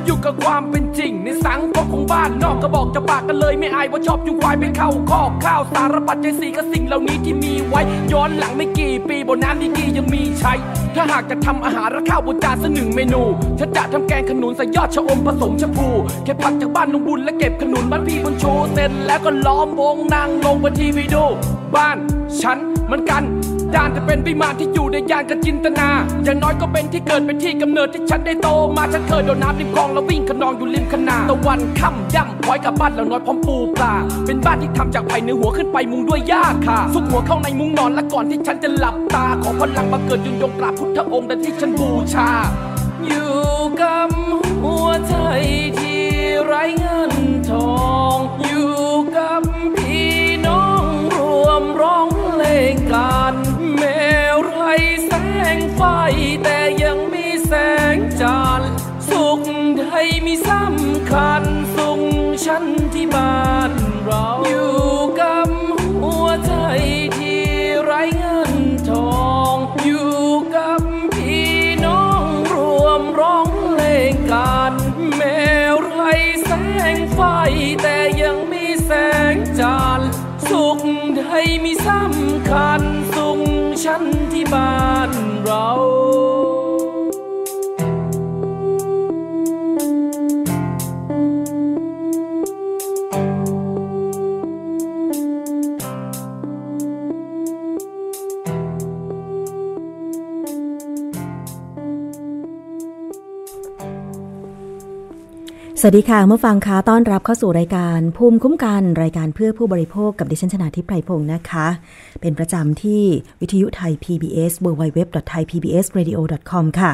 ฉันอยู่กับความเป็นจริง ในสังคมของบ้านนอกก็บอกจะปากกันเลยไม่อายว่าชอบจุงควายไปเข้าคอกข้าวสารพัดใจสีกับสิ่งเหล่านี้ที่มีไว้ ย้อนหลังไม่กี่ปีบนน้ำดีกียังมีใช้ ถ้าหากจะทำอาหารและข้าวบนจานสักหนึ่งเมนูฉันจะทำแกงขนุนใส่ยอดชะอมผสมชะพูเก็บผักจากบ้านลุงบุญและเก็บขนุนบ้านพี่บนโชเสร็จแล้วก็ล้อมวงนั่งลงบนทีวีดูบ้านฉันมันกัน ยานจะเป็นวิมานที่อยู่ในยานกับจินตนา อย่างน้อยก็เป็นที่เกิดเป็นที่กำเนิดที่ฉันได้โตมาฉันเคยโดนน้ำริมคลองแล้ววิ่งขนองอยู่ริมคนาตะวันค่ำย่ำพอยกับบ้านแล้วน้อยพร้อมปูปลาเป็นบ้านที่ทำจากไผ่เนื้อหัวขึ้นไปมุงด้วยหญ้าค่ะซุกหัวเข้าในมุงนอนและก่อนที่ฉันจะหลับตา ขอพลังมาเกิดยืนยงกราบพุทธองค์แต่ที่ฉันบูชา อยู่กับหัวใจที่ไร้เงินทอง คัญสุขฉันที่บ้านเราอยู่กับหัวใจที่ไร้เงินทอง อยู่กับพี่น้องรวมร้องเพลงกันแม้ไรแสงไฟแต่ยังมีแสงจันทร์สุขให้มีสำคัญสุขฉันที่บ้านเรา สวัสดีค่ะเมื่อฟังค่ะต้อนรับเข้าสู่รายการภูมิคุ้มกันรายการเพื่อผู้บริโภคกับดิฉันชนาทิพไพรพงศ์นะคะ เป็นประจำที่วิทยุไทย PBS www.thaipbsradio.com ค่ะ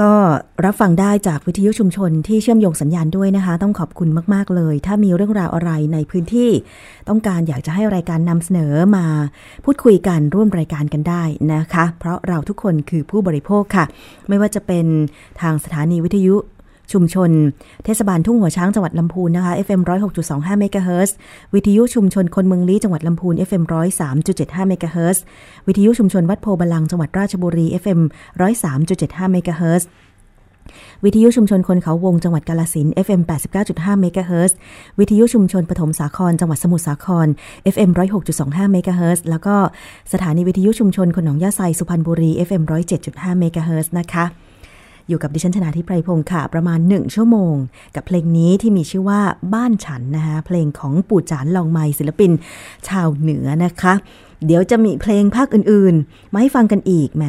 ก็รับฟังได้จากวิทยุชุมชนที่เชื่อมโยงสัญญาณด้วยนะคะ ต้องขอบคุณมาก ๆ เลย ถ้ามีเรื่องราวอะไรในพื้นที่ต้องการอยากจะให้รายการนำเสนอมาพูดคุยกันร่วมรายการกันได้นะคะ เพราะเราทุกคนคือผู้บริโภคค่ะ ไม่ว่าจะเป็นทางสถานีวิทยุ ชุมชน เทศบาลทุ่งหัวช้างจังหวัดลำพูนนะคะ FM 106.25เมกะเฮิรตซ์วิทยุชุมชนคนเมืองลี้จังหวัดลำพูน FM 103.75เมกะเฮิรตซ์วิทยุชุมชนวัดโพบาลังจังหวัดราชบุรี FM 103.75เมกะเฮิรตซ์วิทยุชุมชนคนเขาวงจังหวัดกาฬสินธุ์ FM 89.5เมกะเฮิรตซ์วิทยุชุมชนปฐมสาครจังหวัดสมุทรสาคร FM 106.25เมกะเฮิรตซ์แล้วก็สถานีวิทยุชุมชนคนหนองยาไซสุพรรณบุรี FM 107.5เมกะเฮิรตซ์นะคะ อยู่กับดิฉันชนาทิพไพรพงศ์ค่ะ ประมาณหนึ่งชั่วโมง กับเพลงนี้ที่มีชื่อว่าบ้านฉันนะคะเพลงของปู่จานลองไมศิลปิน ชาวเหนือนะคะ เดี๋ยวจะมีเพลงภาคอื่นๆ มาให้ฟังกันอีกแหม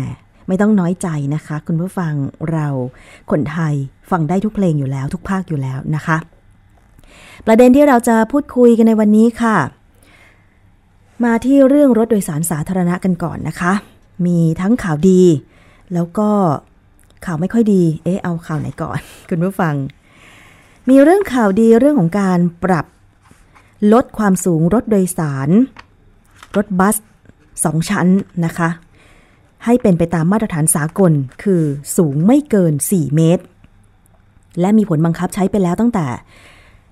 ไม่ต้องน้อยใจนะคะ คุณผู้ฟังเราคนไทยฟังได้ทุกเพลงอยู่แล้ว ทุกภาคอยู่แล้วนะคะ ประเด็นที่เราจะพูดคุยกันในวันนี้ค่ะ มาที่เรื่องรถโดยสารสาธารณะกันก่อนนะคะ มีทั้งข่าวดี แล้วก็ ข่าวไม่ค่อยดี เอ๊ะ เอาข่าวไหนก่อน คุณผู้ฟัง มีเรื่องข่าวดีเรื่องของการปรับลดความสูงรถโดยสาร รถบัสสองชั้นนะคะ ให้เป็นไปตามมาตรฐานสากล คือสูงไม่เกิน 4 เมตร และมีผลบังคับใช้ไปแล้วตั้งแต่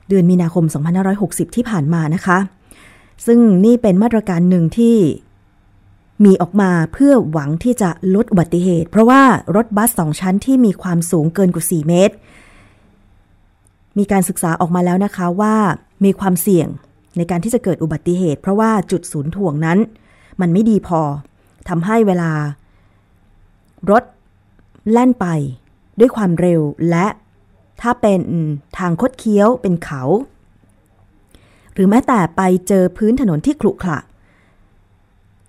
เดือนมีนาคม 2560 ที่ผ่านมานะคะ ซึ่งนี่เป็นมาตรการหนึ่งที่ มีออกมาเพื่อหวังที่จะลดอุบัติเหตุ เพราะว่ารถบัสสองชั้นที่มีความสูงเกินกว่า 4 เมตร มีการศึกษาออกมาแล้วนะคะว่ามีความเสี่ยงในการที่จะเกิดอุบัติเหตุ เพราะว่าจุดศูนย์ถ่วงนั้น มันไม่ดีพอทำให้เวลา รถแล่นไปด้วยความเร็วและถ้าเป็นทางคดเคี้ยวเป็นเขา หรือแม้แต่ไปเจอพื้นถนนที่ขรุขระ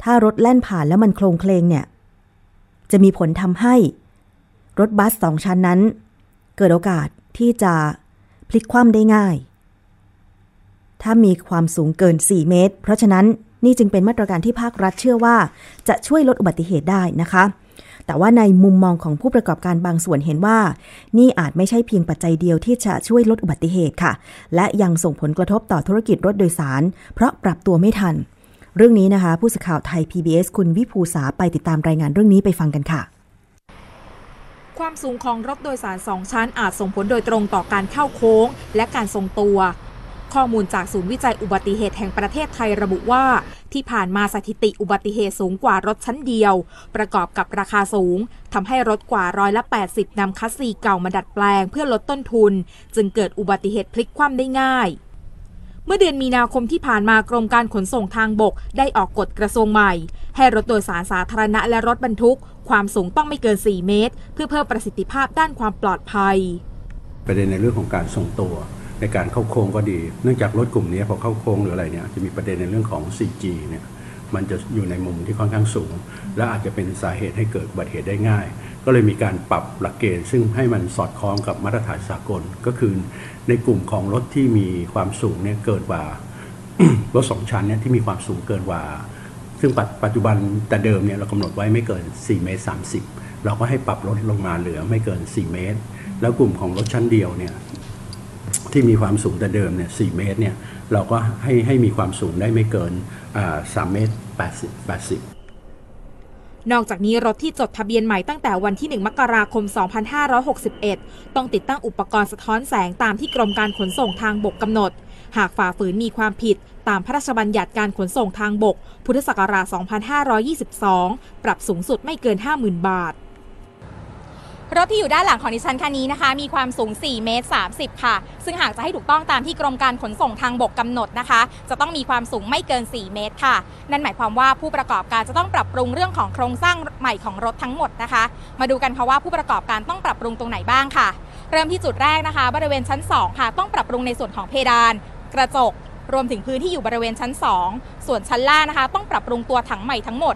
ถ้ารถแล่นผ่านแล้วมันโคลงเคลงเนี่ย จะมีผลทำให้ รถบัสสองชั้นนั้น เกิดโอกาสที่จะพลิกคว่ำได้ง่าย ถ้ามีความสูงเกิน 4 เมตร เพราะฉะนั้นนี่จึงเป็นมาตรการที่ภาครัฐเชื่อว่า จะช่วยลดอุบัติเหตุได้นะคะ แต่ว่าในมุมมองของผู้ประกอบการบางส่วนเห็นว่า นี่อาจไม่ใช่เพียงปัจจัยเดียวที่จะช่วยลดอุบัติเหตุค่ะ และยังส่งผลกระทบต่อธุรกิจรถโดยสาร เพราะปรับตัวไม่ทัน เรื่องนี้นะคะ ผู้สื่อข่าวไทย PBS คุณวิภูษาไปติดตามรายงานเรื่องนี้ไปฟังกันค่ะ ความสูงของรถโดยสารสองชั้นอาจส่งผลโดยตรงต่อการเข้าโค้ง และการทรงตัว ข้อมูลจากศูนย์วิจัยอุบัติเหตุแห่งประเทศไทยระบุว่า ที่ผ่านมาสถิติอุบัติเหตุสูงกว่ารถชั้นเดียว ประกอบกับราคาสูงทำให้รถกว่าร้อยละ 80นำคัสซีเก่ามาดัดแปลงเพื่อลดต้นทุน จึงเกิดอุบัติเหตุพลิกคว่ำได้ง่าย เมื่อเดือนมีนาคมที่ผ่านมากรมการขนส่งทางบกได้ออกกฎกระทรวงใหม่ ให้รถโดยสารสาธารณะและรถบรรทุก ความสูงต้องไม่เกิน 4 เมตร เพื่อเพิ่มประสิทธิภาพด้านความปลอดภัย ประเด็นในเรื่องของการทรงตัวในการเข้าโค้งก็ดี เนื่องจากรถกลุ่มนี้พอเข้าโค้งหรืออะไรเนี่ยจะมีประเด็นในเรื่องของ 4G เนี่ยมันจะอยู่ในมุมที่ค่อนข้างสูง และอาจจะเป็นสาเหตุให้เกิดอุบัติเหตุได้ง่าย ก็เลยมีการปรับหลักเกณฑ์ซึ่งให้มันสอดคล้องกับมาตรฐานสากลก็คือ ในกลุ่มของรถที่มีความสูงเนี่ยเกินกว่ารถสองชั้นเนี่ยที่มีความสูงเกินกว่า ซึ่งปัจจุบันแต่เดิมเนี่ยเรากำหนดไว้ไม่เกิน 4 เมตร 30 เราก็ให้ปรับลดลงมาเหลือไม่เกิน 4 เมตร แล้วกลุ่มของรถชั้นเดียวเนี่ยที่มีความสูงแต่เดิมเนี่ย4เมตรเนี่ยเราก็ให้ให้มีความสูงได้ไม่เกินสามเมตร80 80 นอกจากนี้รถที่จดทะเบียนใหม่ตั้งแต่วันที่ 1 มกราคม 2561 ต้องติดตั้งอุปกรณ์สะท้อนแสงตามที่กรมการขนส่งทางบกกำหนด หากฝ่าฝืนมีความผิด ตามพระราชบัญญัติการขนส่งทางบก พุทธศักราช 2522 ปรับสูงสุดไม่เกิน 50,000 บาท รถที่อยู่ด้านหลังของดิฉันคันนี้นะคะ มีความสูง 4 เมตร 30 ค่ะ ซึ่งหากจะให้ถูกต้องตามที่กรมการขนส่งทางบกกำหนดนะคะ จะต้องมีความสูงไม่เกิน 4 เมตรค่ะ นั่นหมายความว่าผู้ประกอบการจะต้องปรับปรุงเรื่องของโครงสร้างใหม่ของรถทั้งหมดนะคะ มาดูกันค่ะว่าผู้ประกอบการต้องปรับปรุงตรงไหนบ้างค่ะ เริ่มที่จุดแรกนะคะ บริเวณชั้น 2 ค่ะ ต้องปรับปรุงในส่วนของเพดาน กระจก รวมถึงพื้นที่อยู่บริเวณชั้น 2 ส่วนชั้นล่างนะคะ ต้องปรับปรุงตัวถังใหม่ทั้งหมด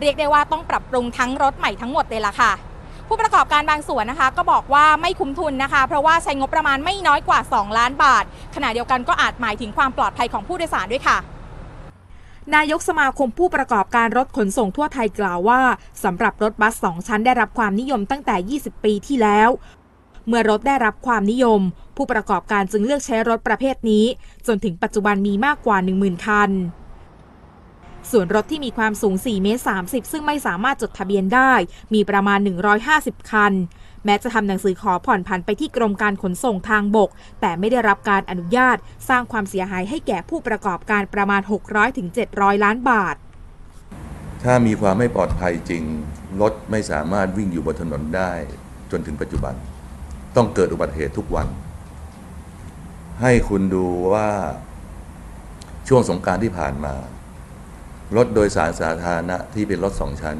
เรียกได้ว่าต้องปรับปรุงทั้งรถใหม่ทั้งหมดเลยล่ะค่ะ ผู้ประกอบการบางส่วนนะคะก็บอกว่าไม่คุ้มทุนนะคะ เพราะว่าใช้งบประมาณไม่น้อยกว่า 2 ล้านบาท ขณะเดียวกันก็อาจหมายถึงความปลอดภัยของผู้โดยสารด้วยค่ะ นายกสมาคมผู้ประกอบการรถขนส่งทั่วไทยกล่าวว่าสำหรับรถบัส 2 ชั้นได้รับความนิยมตั้งแต่ 20 ปีที่แล้ว เมื่อรถได้รับความนิยม ผู้ประกอบการจึงเลือกใช้รถประเภทนี้ จนถึงปัจจุบันมีมากกว่า 10,000 คัน ส่วนรถที่มีความสูง 4 เมตร 30 ซึ่งไม่สามารถจดทะเบียนได้ มีประมาณ 150 คัน แม้จะทำหนังสือขอผ่อนผันไปที่กรมการขนส่งทางบก แต่ไม่ได้รับการอนุญาต สร้างความเสียหายให้แก่ผู้ประกอบการประมาณ 600-700 ล้านบาท ถ้ามีความไม่ปลอดภัยจริง รถไม่สามารถวิ่งอยู่บนถนนได้จนถึงปัจจุบัน ต้องเกิดอุบัติเหตุทุกวัน ให้คุณดูว่าช่วงสงการที่ผ่านมา รถโดยสารสาธารณะที่เป็นรถสองชั้น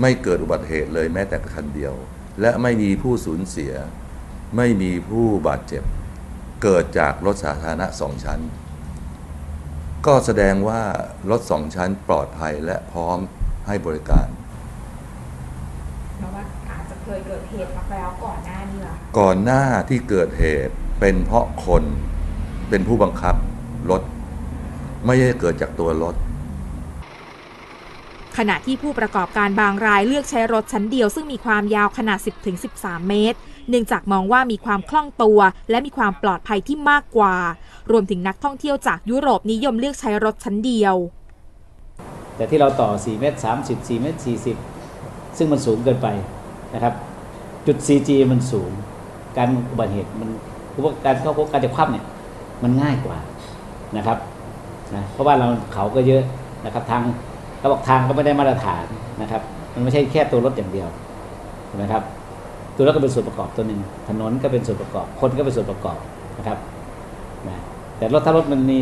ไม่เกิดอุบัติเหตุเลยแม้แต่คันเดียว และไม่มีผู้สูญเสีย ไม่มีผู้บาดเจ็บ เกิดจากรถสาธารณะสองชั้น ก็แสดงว่ารถสองชั้นปลอดภัยและพร้อมให้บริการเพราะว่าอาจจะเคยเกิดเหตุมาแล้วก่อนหน้านี้ละก่อนหน้าที่เกิดเหตุเป็นเพราะคนเป็นผู้บังคับรถไม่ใช่เกิดจากตัวรถ ขณะที่ผู้ประกอบการบางรายเลือกใช้รถชั้นเดียวซึ่งมีความยาวขนาด 10-13 เมตร เนื่องจากมองว่ามีความคล่องตัว และมีความปลอดภัยที่มากกว่า รวมถึงนักท่องเที่ยวจากยุโรปนิยมเลือกใช้รถชั้นเดียว แต่ที่เราต่อ 4 เมตร 30 4 เมตร 40 ซึ่งมันสูงเกินไปนะครับ จุด 4G มันสูง การอุบัติเหตุมันคือว่าการเข้าพบการจะคว่ำเนี่ยมันง่ายกว่านะครับนะเพราะว่าเราเขาก็เยอะนะครับทาง เขาบอกทางก็ไม่ได้มาตรฐานนะครับ มันไม่ใช่แค่ตัวรถอย่างเดียวใช่ไหมครับ ตัวรถก็เป็นส่วนประกอบตัวหนึ่งถนนก็เป็นส่วนประกอบ คนก็เป็นส่วนประกอบนะครับนะแต่รถถ้ารถมันมี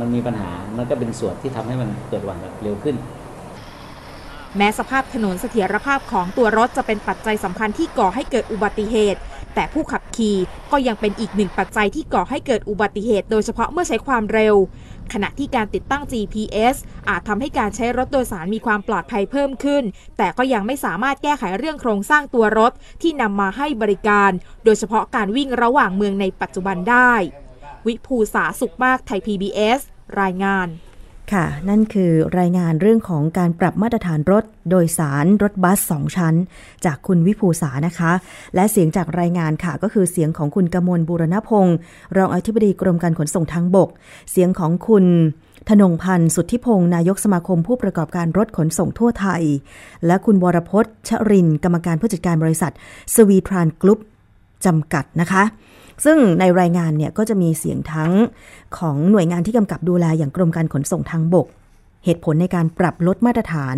มันมีปัญหา มันก็เป็นส่วนที่ทำให้มันเกิดอุบัติเหตุเร็วขึ้น แม้สภาพถนนเสถียรภาพของตัวรถจะเป็นปัจจัยสำคัญที่ก่อให้เกิดอุบัติเหตุ แต่ผู้ขับขี่ก็ยังเป็นอีกหนึ่งปัจจัยที่ก่อให้เกิดอุบัติเหตุ โดยเฉพาะเมื่อใช้ความเร็ว ขณะที่การติดตั้ง GPS อาจทำให้การใช้รถโดยสารมีความปลอดภัยเพิ่มขึ้น แต่ก็ยังไม่สามารถแก้ไขเรื่องโครงสร้างตัวรถที่นำมาให้บริการ โดยเฉพาะการวิ่งระหว่างเมืองในปัจจุบันได้ วิภูษาสุขมากไทย PBS รายงาน ค่ะ นั่นคือรายงานเรื่องของการปรับมาตรฐานรถ โดยสารรถบัสสองชั้น จากคุณวิภูษานะคะ และเสียงจากรายงานค่ะ ก็คือเสียงของคุณกมลบูรณพงศ์รองอธิบดีกรมการขนส่งทางบก เสียงของคุณธนงพันธ์สุทธิพงศ์นายกสมาคมผู้ประกอบการรถขนส่งทั่วไทย และคุณวรพจน์ชริน กรรมการผู้จัดการบริษัทสวีทรานกรุ๊ปจำกัดนะคะ ซึ่งในรายงานเนี่ยก็จะมีเสียงทั้งของหน่วยงานที่กำกับดูแลอย่างกรมการขนส่งทางบก เหตุผลในการปรับลดมาตรฐาน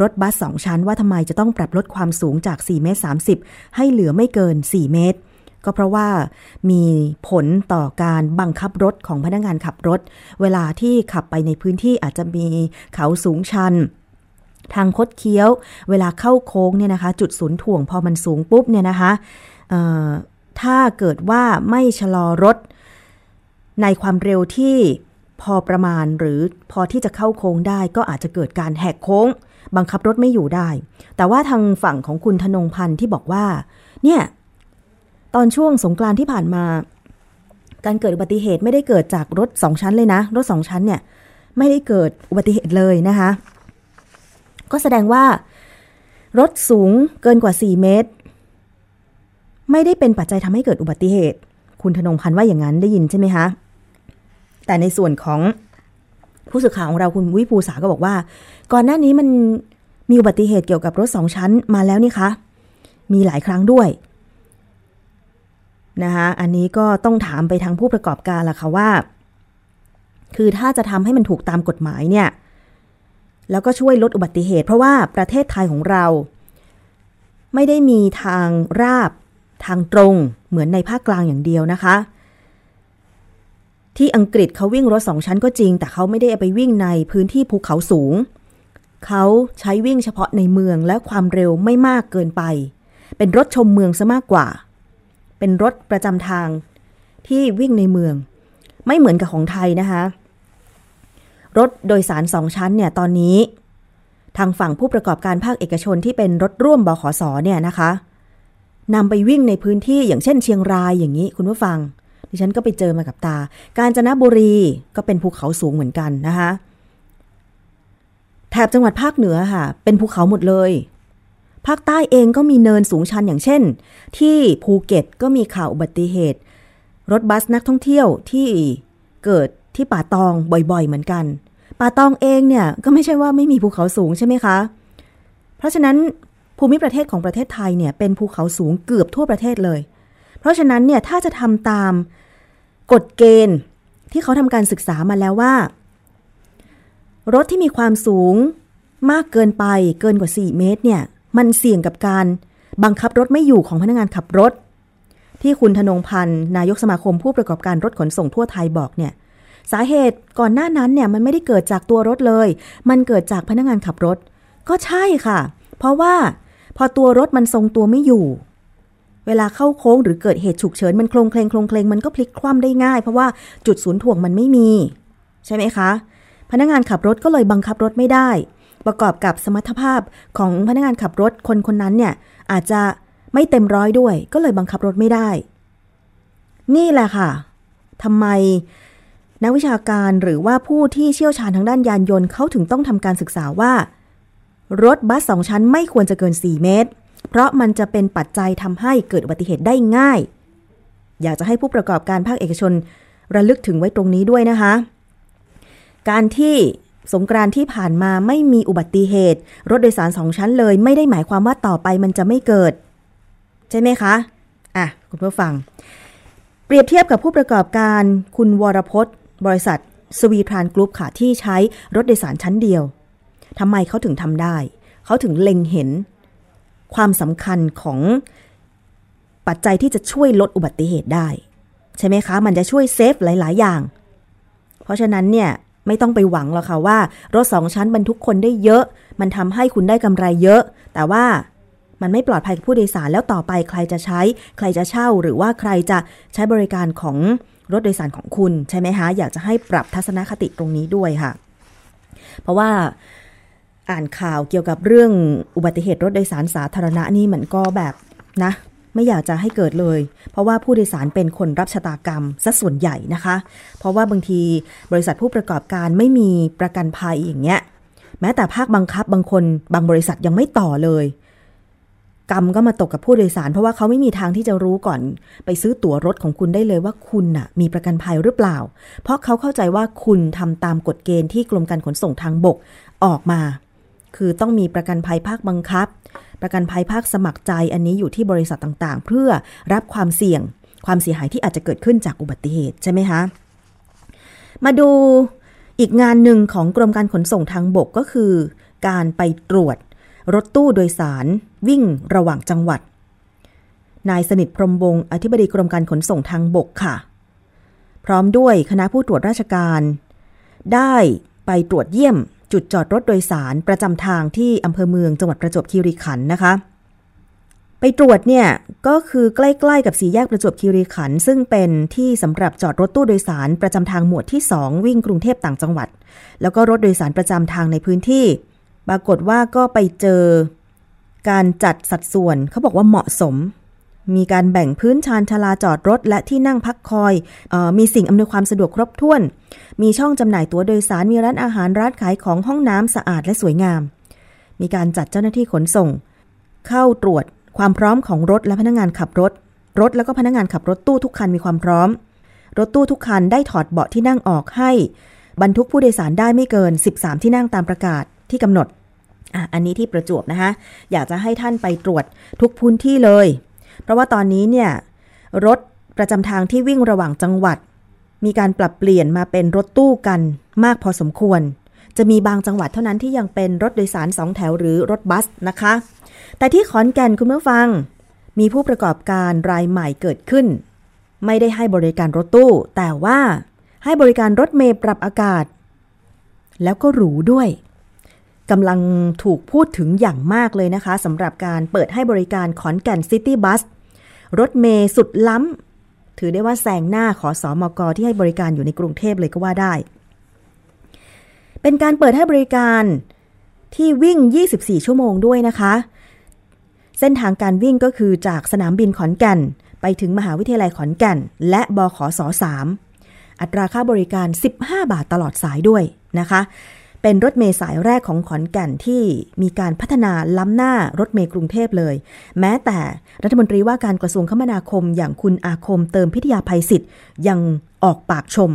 รถบัสสองชั้นว่าทำไมจะต้องปรับลดความสูงจาก4เมตร30 ให้เหลือไม่เกิน 4 เมตรก็เพราะว่ามีผลต่อการบังคับรถของพนักงานขับรถ เวลาที่ขับไปในพื้นที่อาจจะมีเขาสูงชัน ทางคดเคี้ยว เวลาเข้าโค้งเนี่ยนะคะ จุดศูนย์ถ่วงพอมันสูงปุ๊บเนี่ยนะคะ ถ้าเกิดว่าไม่ชะลอรถ ในความเร็วที่พอประมาณหรือพอที่จะเข้าโค้งได้ก็อาจจะเกิดการแหกโค้ง บังคับรถไม่อยู่ได้ แต่ว่าทางฝั่งของคุณธนงพันธ์ที่บอกว่า เนี่ย ตอนช่วงสงกรานที่ผ่านมา การเกิดอุบัติเหตุไม่ได้เกิดจากรถสองชั้นเลยนะ รถสองชั้นเนี่ย ไม่ได้เกิดอุบัติเหตุเลยนะคะ ก็แสดงว่า รถสูงเกินกว่า 4 เมตร ไม่ได้เป็นปัจจัยทำให้เกิดอุบัติเหตุ คุณธนงพันธ์ว่าอย่างนั้นได้ยินใช่ไหมคะแต่ในส่วนของผู้สื่อข่าวของเราคุณวิภูษาก็บอกว่า ก่อนหน้านี้มันมีอุบัติเหตุเกี่ยวกับรถสองชั้นมาแล้วนี่คะ มีหลายครั้งด้วยนะคะอันนี้ก็ต้องถามไปทางผู้ประกอบการละค่ะว่า คือถ้าจะทำให้มันถูกตามกฎหมายเนี่ย แล้วก็ช่วยลดอุบัติเหตุ เพราะว่าประเทศไทยของเรา ไม่ได้มีทางราบ ทางตรงเหมือนในภาคกลางอย่างเดียวนะคะ ที่อังกฤษเขาวิ่งรถสองชั้นก็จริง แต่เขาไม่ได้ไปวิ่งในพื้นที่ภูเขาสูง เขาใช้วิ่งเฉพาะในเมืองและความเร็วไม่มากเกินไป เป็นรถชมเมืองซะมากกว่า เป็นรถประจำทางที่วิ่งในเมือง ไม่เหมือนกับของไทยนะคะ รถโดยสารสองชั้นเนี่ยตอนนี้ ทางฝั่งผู้ประกอบการภาคเอกชนที่เป็นรถร่วมบขสเนี่ยนะคะ นำไปวิ่งในพื้นที่อย่างเช่นเชียงรายอย่างนี้คุณผู้ฟัง ดิฉันก็ไปเจอมากับตา กาญจนบุรีก็เป็นภูเขาสูงเหมือนกันนะคะแถบจังหวัดภาคเหนือค่ะ เป็นภูเขาหมดเลย ภาคใต้เองก็มีเนินสูงชันอย่างเช่น ที่ภูเก็ตก็มีข่าวอุบัติเหตุ รถบัสนักท่องเที่ยวที่เกิดที่ป่าตองบ่อยๆ เหมือนกัน ป่าตองเองเนี่ยก็ไม่ใช่ว่าไม่มีภูเขาสูงใช่ไหมคะ เพราะฉะนั้น ภูมิประเทศของประเทศไทยเนี่ยเป็นภูเขาสูงเกือบทั่วประเทศเลย เพราะฉะนั้นเนี่ยถ้าจะทำตามกฎเกณฑ์ที่เขาทำการศึกษามาแล้วว่า รถที่มีความสูงมากเกินไปเกินกว่า 4 เมตรเนี่ยมันเสี่ยงกับการบังคับรถไม่อยู่ของพนักงานขับรถ ที่คุณธนงพันธ์นายกสมาคมผู้ประกอบการรถขนส่งทั่วไทยบอกเนี่ยสาเหตุก่อนหน้านั้นเนี่ยมันไม่ได้เกิดจากตัวรถเลย มันเกิดจากพนักงานขับรถ ก็ใช่ค่ะ เพราะว่า พอตัวรถมันทรงตัวไม่อยู่ เวลาเข้าโค้งหรือเกิดเหตุฉุกเฉินมันโคลงเคลงโคลงเคลงมันก็พลิกคว่ำได้ง่าย เพราะว่าจุดศูนย์ถ่วงมันไม่มี ใช่ไหมคะ พนักงานขับรถก็เลยบังคับรถไม่ได้ ประกอบกับสมรรถภาพของพนักงานขับรถคนคนนั้นเนี่ยอาจจะไม่เต็มร้อยด้วย ก็เลยบังคับรถไม่ได้ นี่แหละค่ะทำไมนักวิชาการหรือว่าผู้ที่เชี่ยวชาญทางด้านยานยนต์เขาถึงต้องทำการศึกษาว่า รถบัสสองชั้นไม่ควรจะเกิน 4 เมตร เพราะมันจะเป็นปัจจัยทำให้เกิดอุบัติเหตุได้ง่าย อยากจะให้ผู้ประกอบการภาคเอกชน ระลึกถึงไว้ตรงนี้ด้วยนะคะ การที่สงกรานที่ผ่านมาไม่มีอุบัติเหตุ รถโดยสารสองชั้นเลย ไม่ได้หมายความว่าต่อไปมันจะไม่เกิด ใช่ไหมคะ อะ คุณผู้ฟัง เปรียบเทียบกับผู้ประกอบการคุณวรพจน์ บริษัท สวีทรานกรุ๊ปค่ะที่ใช้รถโดยสารชั้นเดียว ทำไมเขาถึงทำได้ เขาถึงเล็งเห็น ความสำคัญของปัจจัยที่จะช่วยลดอุบัติเหตุได้ ใช่ไหมคะ มันจะช่วยเซฟหลาย ๆ อย่าง เพราะฉะนั้นเนี่ยไม่ต้องไปหวังหรอกค่ะว่ารถสองชั้นบรรทุกคนได้เยอะ มันทำให้คุณได้กำไรเยอะ แต่ว่ามันไม่ปลอดภัยกับผู้โดยสารแล้วต่อไปใครจะใช้ ใครจะเช่า หรือว่าใครจะใช้บริการของรถโดยสารของคุณ ใช่ไหมคะอยากจะให้ปรับทัศนคติตรงนี้ด้วยค่ะ เพราะว่า อ่านข่าวเกี่ยวกับเรื่องอุบัติเหตุรถโดยสารสาธารณะนี่มันก็แบบนะ ไม่อยากจะให้เกิดเลย เพราะว่าผู้โดยสารเป็นคนรับชะตากรรมซะส่วนใหญ่นะคะ เพราะว่าบางทีบริษัทผู้ประกอบการไม่มีประกันภัยอย่างเงี้ยแม้แต่ภาคบังคับบางคนบางบริษัทยังไม่ต่อเลย กรรมก็มาตกกับผู้โดยสาร เพราะว่าเขาไม่มีทางที่จะรู้ก่อน ไปซื้อตั๋วรถของคุณได้เลยว่าคุณน่ะ มีประกันภัยหรือเปล่า เพราะเขาเข้าใจว่าคุณทำตามกฎเกณฑ์ที่กรมการขนส่งทางบกออกมา คือต้องมีประกันภัยภาคบังคับ ประกันภัยภาคสมัครใจอันนี้อยู่ที่บริษัทต่างๆ เพื่อรับความเสี่ยงความเสียหายที่อาจจะเกิดขึ้นจากอุบัติเหตุใช่ไหมคะ มาดูอีกงานหนึ่งของกรมการขนส่งทางบกก็คือ การไปตรวจรถตู้โดยสารวิ่งระหว่างจังหวัด นายสนิทพรมวงศ์อธิบดีกรมการขนส่งทางบกค่ะ พร้อมด้วยคณะผู้ตรวจราชการ ได้ไปตรวจเยี่ยม จุดจอดรถโดยสารประจำทางที่อำเภอเมืองจังหวัดประจวบคีรีขันธ์นะคะ ไปตรวจเนี่ยก็คือใกล้ๆกับสี่แยกประจวบคีรีขันธ์ซึ่งเป็นที่สำหรับจอดรถตู้โดยสารประจำทางหมวดที่ 2 วิ่งกรุงเทพต่างจังหวัด แล้วก็รถโดยสารประจำทางในพื้นที่ ปรากฏว่าก็ไปเจอการจัดสัดส่วนเขาบอกว่าเหมาะสม มีการแบ่งพื้นชานชาลาจอดรถ และที่นั่งพักคอยออมีสิ่งอำนวยความสะดวกครบถ้วน มีช่องจำหน่ายตั๋วโดยสาร มีร้านอาหารร้านขายของห้องน้ำสะอาดและสวยงาม มีการจัดเจ้าหน้าที่ขนส่ง เข้าตรวจความพร้อมของรถและพนักงานขับรถ รถแล้วก็พนักงานขับรถตู้ทุกคันมีความพร้อม รถตู้ทุกคันได้ถอดเบาะที่นั่งออกให้ บรรทุกผู้โดยสารได้ไม่เกิน 13 ที่นั่งตามประกาศที่กำหนดอะอันนี้ที่ประจวบนะคะอยากจะให้ท่านไปตรวจทุกพื้นที่เลย เพราะว่าตอนนี้เนี่ยรถประจำทางที่วิ่งระหว่างจังหวัด มีการปรับเปลี่ยนมาเป็นรถตู้กันมากพอสมควร จะมีบางจังหวัดเท่านั้นที่ยังเป็นรถโดยสารสองแถวหรือรถบัสนะคะ แต่ที่ขอนแก่นคุณผู้ฟัง มีผู้ประกอบการรายใหม่เกิดขึ้น ไม่ได้ให้บริการรถตู้ แต่ว่าให้บริการรถเมล์ปรับอากาศ แล้วก็หรูด้วย กำลังถูกพูดถึงอย่างมากเลยนะคะสำหรับการเปิดให้บริการขอนแก่นซิตี้บัสรถเมย์สุดล้ำ ถือได้ว่าแซงหน้าขอสอมกที่ให้บริการอยู่ในกรุงเทพเลยก็ว่าได้ เป็นการเปิดให้บริการที่วิ่ง 24 ชั่วโมงด้วยนะคะ เส้นทางการวิ่งก็คือจากสนามบินขอนแก่น ไปถึงมหาวิทยาลัยขอนแก่น และบขส3อัตราค่าบริการ 15 บาทตลอดสายด้วยนะคะ เป็นรถเมย์สายแรกของขอนแก่นที่มีการพัฒนาล้ำหน้ารถเมย์กรุงเทพเลย แม้แต่รัฐมนตรีว่าการกระทรวงคมนาคมอย่างคุณอาคมเติมพิทยาภัยศิษย์ยังออกปากชม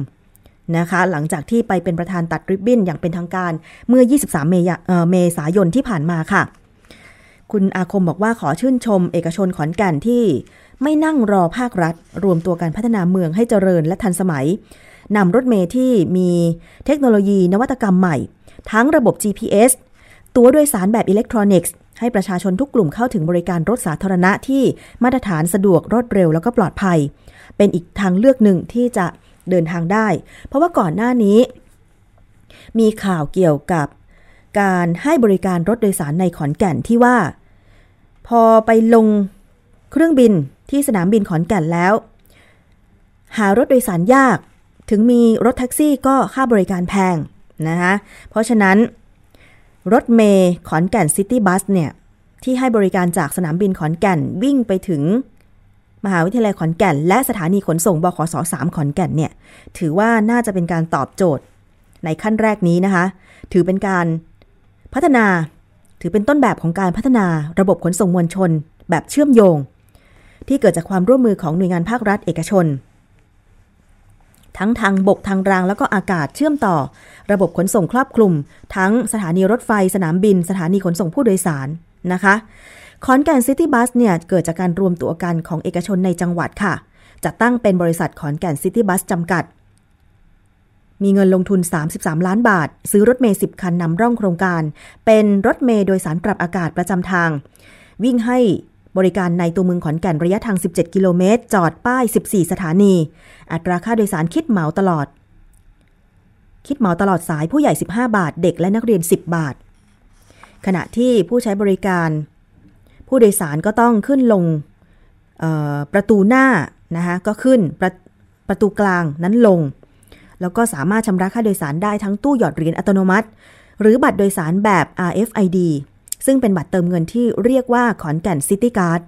นะคะ หลังจากที่ไปเป็นประธานตัดริบบิ้นอย่างเป็นทางการเมื่อ 23 เมษายนที่ผ่านมาค่ะ คุณอาคมบอกว่าขอชื่นชม เอกชนขอนแก่นที่ไม่นั่งรอภาครัฐ รวมตัวการพัฒนาเมืองให้เจริญและทันสมัย นำรถเมย์ที่มีเทคโนโลยีนวัตกรรมใหม่ ทั้งระบบ GPS ตัวโดยสารแบบอิเล็กทรอนิกส์ให้ประชาชนทุกกลุ่มเข้าถึงบริการรถสาธารณะที่มาตรฐานสะดวกรวดเร็วแล้วก็ปลอดภัย เป็นอีกทางเลือกหนึ่งที่จะเดินทางได้ เพราะว่าก่อนหน้านี้ มีข่าวเกี่ยวกับการให้บริการรถโดยสารในขอนแก่นที่ว่า พอไปลงเครื่องบินที่สนามบินขอนแก่นแล้ว หารถโดยสารยาก ถึงมีรถแท็กซี่ก็ค่าบริการแพงนะคะเพราะฉะนั้น รถเมย์ขอนแก่นซิตี้บัสเนี่ย ที่ให้บริการจากสนามบินขอนแก่นวิ่งไปถึง มหาวิทยาลัยขอนแก่น และสถานีขนส่งบขส3ขอนแก่นเนี่ย ถือว่าน่าจะเป็นการตอบโจทย์ในขั้นแรกนี้นะคะ ถือเป็นการพัฒนาถือเป็นต้นแบบของการพัฒนาระบบขนส่งมวลชน แบบเชื่อมโยง ที่เกิดจากความร่วมมือของหน่วยงานภาครัฐเอกชน ทั้งทางบกทางรางแล้วก็อากาศเชื่อมต่อ ระบบขนส่งครอบคลุม ทั้งสถานีรถไฟสนามบิน สถานีขนส่งผู้โดยสารนะคะขอนแก่นซิตี้บัสเนี่ยเกิดจากการรวมตัวกันของเอกชนในจังหวัดค่ะ จัดตั้งเป็นบริษัทขอนแก่นซิตี้บัสจำกัด มีเงินลงทุน 33 ล้านบาท ซื้อรถเมย์10 คันนำร่องโครงการ เป็นรถเมย์โดยสารปรับอากาศประจำทาง วิ่งให้ บริการในตัวเมืองขอนแก่นระยะทาง 17 กิโลเมตร จอดป้าย 14 สถานี อัตราค่าโดยสารคิดเหมาตลอด คิดเหมาตลอดสายผู้ใหญ่ 15 บาท เด็กและนักเรียน 10 บาท ขณะที่ผู้ใช้บริการ ผู้โดยสารก็ต้องขึ้นลงประตูหน้านะคะก็ขึ้นประประตูกลางนั้นลง แล้วก็สามารถชำระค่าโดยสารได้ทั้งตู้หยอดเหรียญอัตโนมัติ หรือบัตรโดยสารแบบ RFID ซึ่งเป็นบัตรเติมเงินที่เรียกว่าขอนแก่นซิตี้การ์ด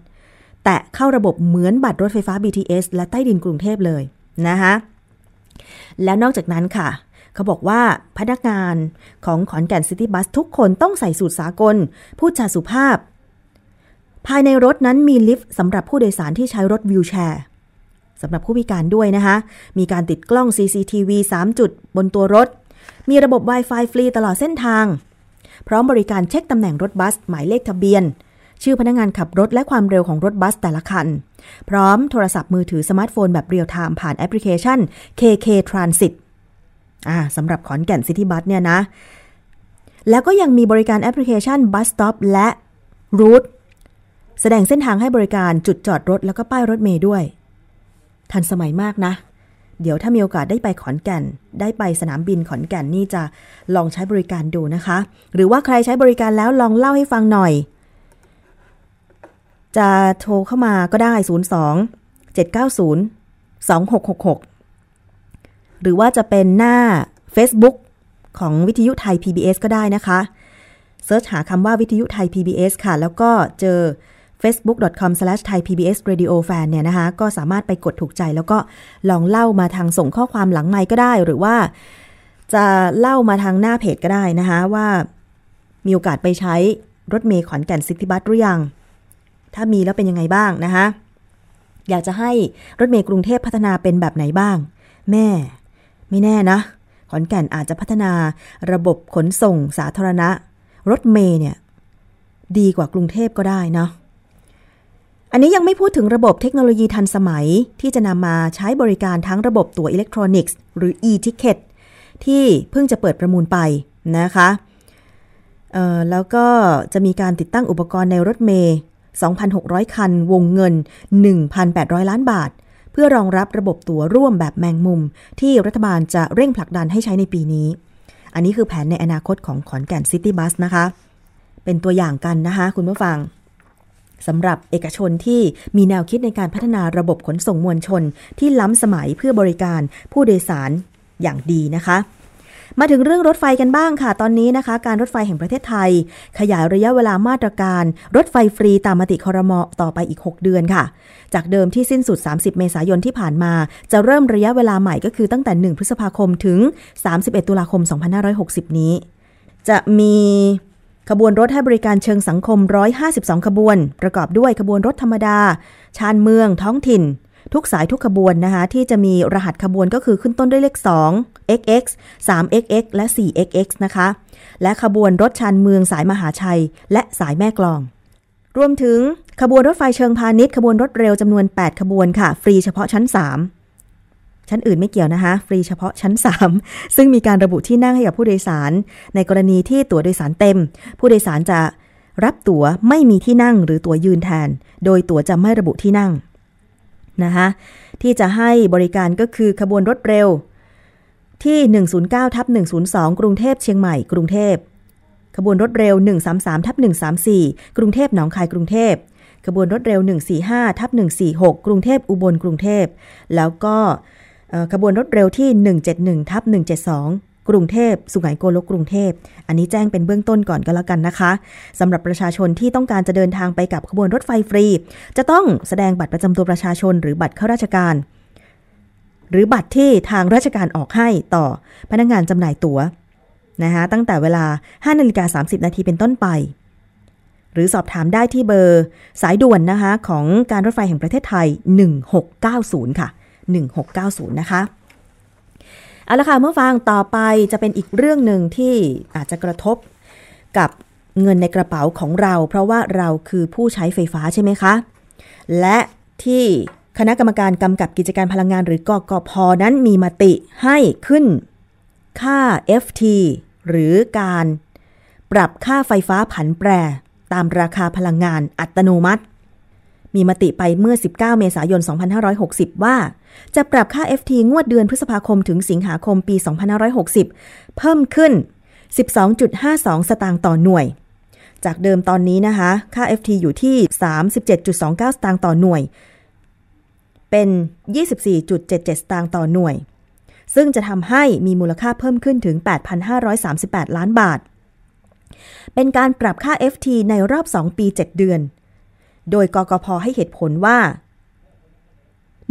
แต่เข้าระบบเหมือนบัตรรถไฟฟ้า BTS และใต้ดินกรุงเทพเลยนะคะแล้วนอกจากนั้นค่ะเขาบอกว่าพนักงานของขอนแก่นซิตี้บัสทุกคนต้องใส่สูทสากล พูดจาสุภาพ ภายในรถนั้นมีลิฟต์สำหรับผู้โดยสารที่ใช้รถ wheelchair สำหรับผู้พิการด้วยนะคะ มีการติดกล้อง CCTV 3 จุดบนตัวรถ มีระบบ Wi-Fi ฟรีตลอดเส้นทาง พร้อมบริการเช็คตำแหน่งรถบัส หมายเลขทะเบียน ชื่อพนักงานขับรถและความเร็วของรถบัสแต่ละคัน พร้อมโทรศัพท์มือถือสมาร์ทโฟนแบบเรียลไทม์ผ่านแอปพลิเคชัน KK Transit อ่าสำหรับขอนแก่นซิตี้บัสเนี่ยนะ แล้วก็ยังมีบริการแอปพลิเคชัน Bus Stop และ Route แสดงเส้นทางให้บริการจุดจอดรถแล้วก็ป้ายรถเมล์ด้วย ทันสมัยมากนะ เดี๋ยวถ้ามีโอกาสได้ไปขอนแก่น ได้ไปสนามบินขอนแก่นนี่จะลองใช้บริการดูนะคะ หรือว่าใครใช้บริการแล้วลองเล่าให้ฟังหน่อย จะโทรเข้ามาก็ได้ 02 790 2666 หรือว่าจะเป็นหน้า Facebook ของวิทยุไทย PBS ก็ได้นะคะ search หาคำว่าวิทยุไทย PBS ค่ะ แล้วก็เจอ facebook.com/thaipbsradiofan เนี่ยนะคะ ก็สามารถไปกดถูกใจแล้วก็ลองเล่ามาทางส่งข้อความหลังไมค์ก็ได้ หรือว่าจะเล่ามาทางหน้าเพจก็ได้นะคะว่ามีโอกาสไปใช้รถเมล์ขอนแก่นซิตี้บัสหรือยัง ถ้ามีแล้วเป็นยังไงบ้างนะคะ อยากจะให้รถเมย์กรุงเทพพัฒนาเป็นแบบไหนบ้าง แม่ ไม่แน่นะ ขอนแก่นอาจจะพัฒนาระบบขนส่งสาธารณะ รถเมย์เนี่ย ดีกว่ากรุงเทพก็ได้เนาะ อันนี้ยังไม่พูดถึงระบบเทคโนโลยีทันสมัย ที่จะนำมาใช้บริการทั้งระบบตั๋วอิเล็กทรอนิกส์หรือ e-ticket ที่เพิ่งจะเปิดประมูลไปนะคะแล้วก็จะมีการติดตั้งอุปกรณ์ในรถเมย์ 2,600 คัน วงเงิน 1,800 ล้านบาท เพื่อรองรับระบบตั๋วร่วมแบบแมงมุม ที่รัฐบาลจะเร่งผลักดันให้ใช้ในปีนี้ อันนี้คือแผนในอนาคตของขอนแก่นซิตี้บัสนะคะ เป็นตัวอย่างกันนะคะคุณผู้ฟัง สำหรับเอกชนที่มีแนวคิดในการพัฒนาระบบขนส่งมวลชน ที่ล้ำสมัยเพื่อบริการผู้โดยสารอย่างดีนะคะ มาถึงเรื่องรถไฟกันบ้างค่ะ ตอนนี้นะคะ การรถไฟแห่งประเทศไทย ขยายระยะเวลามาตรการ รถไฟฟรีตามมติคอรมอต่อไปอีก 6 เดือนค่ะ จากเดิมที่สิ้นสุด 30 เมษายนที่ผ่านมา จะเริ่มระยะเวลาใหม่ก็คือตั้งแต่ 1 พฤษภาคมถึง 31 ตุลาคม 2560 นี้ จะมี ขบวนรถให้บริการเชิงสังคม 152 ขบวน ประกอบด้วยขบวนรถธรรมดา ชานเมือง ท้องถิ่น ทุกสายทุกขบวนนะคะ ที่จะมีรหัสขบวนก็คือขึ้นต้นด้วยเลข 2 xx 3 xx และ 4 xx นะคะ และขบวนรถชานเมืองสายมหาชัย และสายแม่กลอง รวมถึงขบวนรถไฟเชิงพาณิชย์ขบวนรถเร็วจำนวน 8 ขบวนค่ะ ฟรีเฉพาะชั้น 3 ชั้นอื่นไม่เกี่ยวนะคะ ฟรีเฉพาะชั้น 3 ซึ่งมีการระบุที่นั่งให้กับผู้โดยสาร ในกรณีที่ตั๋วโดยสารเต็ม ผู้โดยสารจะรับตั๋วไม่มีที่นั่งหรือตั๋วยืนแทน โดยตั๋วจะไม่ระบุที่นั่งนะคะที่จะให้บริการก็คือขบวนรถเร็ว ที่ 109ทับ102 กรุงเทพเชียงใหม่ กรุงเทพ ขบวนรถเร็ว 133ทับ134 กรุงเทพหนองคายกรุงเทพขบวนรถเร็ว 145ทับ146 กรุงเทพอุบลกรุงเทพ แล้วก็ ขบวนรถเร็วที่ 171ทับ172 กรุงเทพ สุไหงโกลกกรุงเทพ อันนี้แจ้งเป็นเบื้องต้นก่อนก็แล้วกันนะคะสำหรับประชาชนที่ต้องการจะเดินทางไปกับขบวนรถไฟฟรี จะต้องแสดงบัตรประจำตัวประชาชนหรือบัตรข้าราชการ หรือบัตรที่ทางราชการออกให้ต่อพนักงงานจำหน่ายตั๋วนะคะตั้งแต่เวลา5นาฬิกา30 นาทีเป็นต้นไป หรือสอบถามได้ที่เบอร์สายด่วนนะคะของการรถไฟแห่งประเทศไทย 1690 ค่ะ 1690 นะคะเอาละค่ะเมื่อฟังต่อไปจะเป็นอีกเรื่องหนึ่งที่อาจจะกระทบกับเงินในกระเป๋าของเรา เพราะว่าเราคือผู้ใช้ไฟฟ้าใช่ไหมคะ และที่คณะกรรมการกำกับกิจการพลังงานหรือกกพนั้นมีมติให้ขึ้น ค่า FT หรือการปรับค่าไฟฟ้าผันแปร ตามราคาพลังงานอัตโนมัติ มีมติไปเมื่อ 19 เมษายน 2560 ว่า จะปรับค่า FT งวดเดือนพฤษภาคมถึงสิงหาคมปี 2560 เพิ่มขึ้น 12.52 สตางค์ต่อหน่วย จากเดิมตอนนี้นะคะ ค่า FT อยู่ที่ 37.29 สตางค์ต่อหน่วย เป็น 24.77 สตางค์ต่อหน่วย ซึ่งจะทำให้มีมูลค่าเพิ่มขึ้นถึง 8,538 ล้านบาทเป็นการปรับค่า FT ในรอบ 2 ปี 7 เดือน โดยกกพให้เหตุผลว่า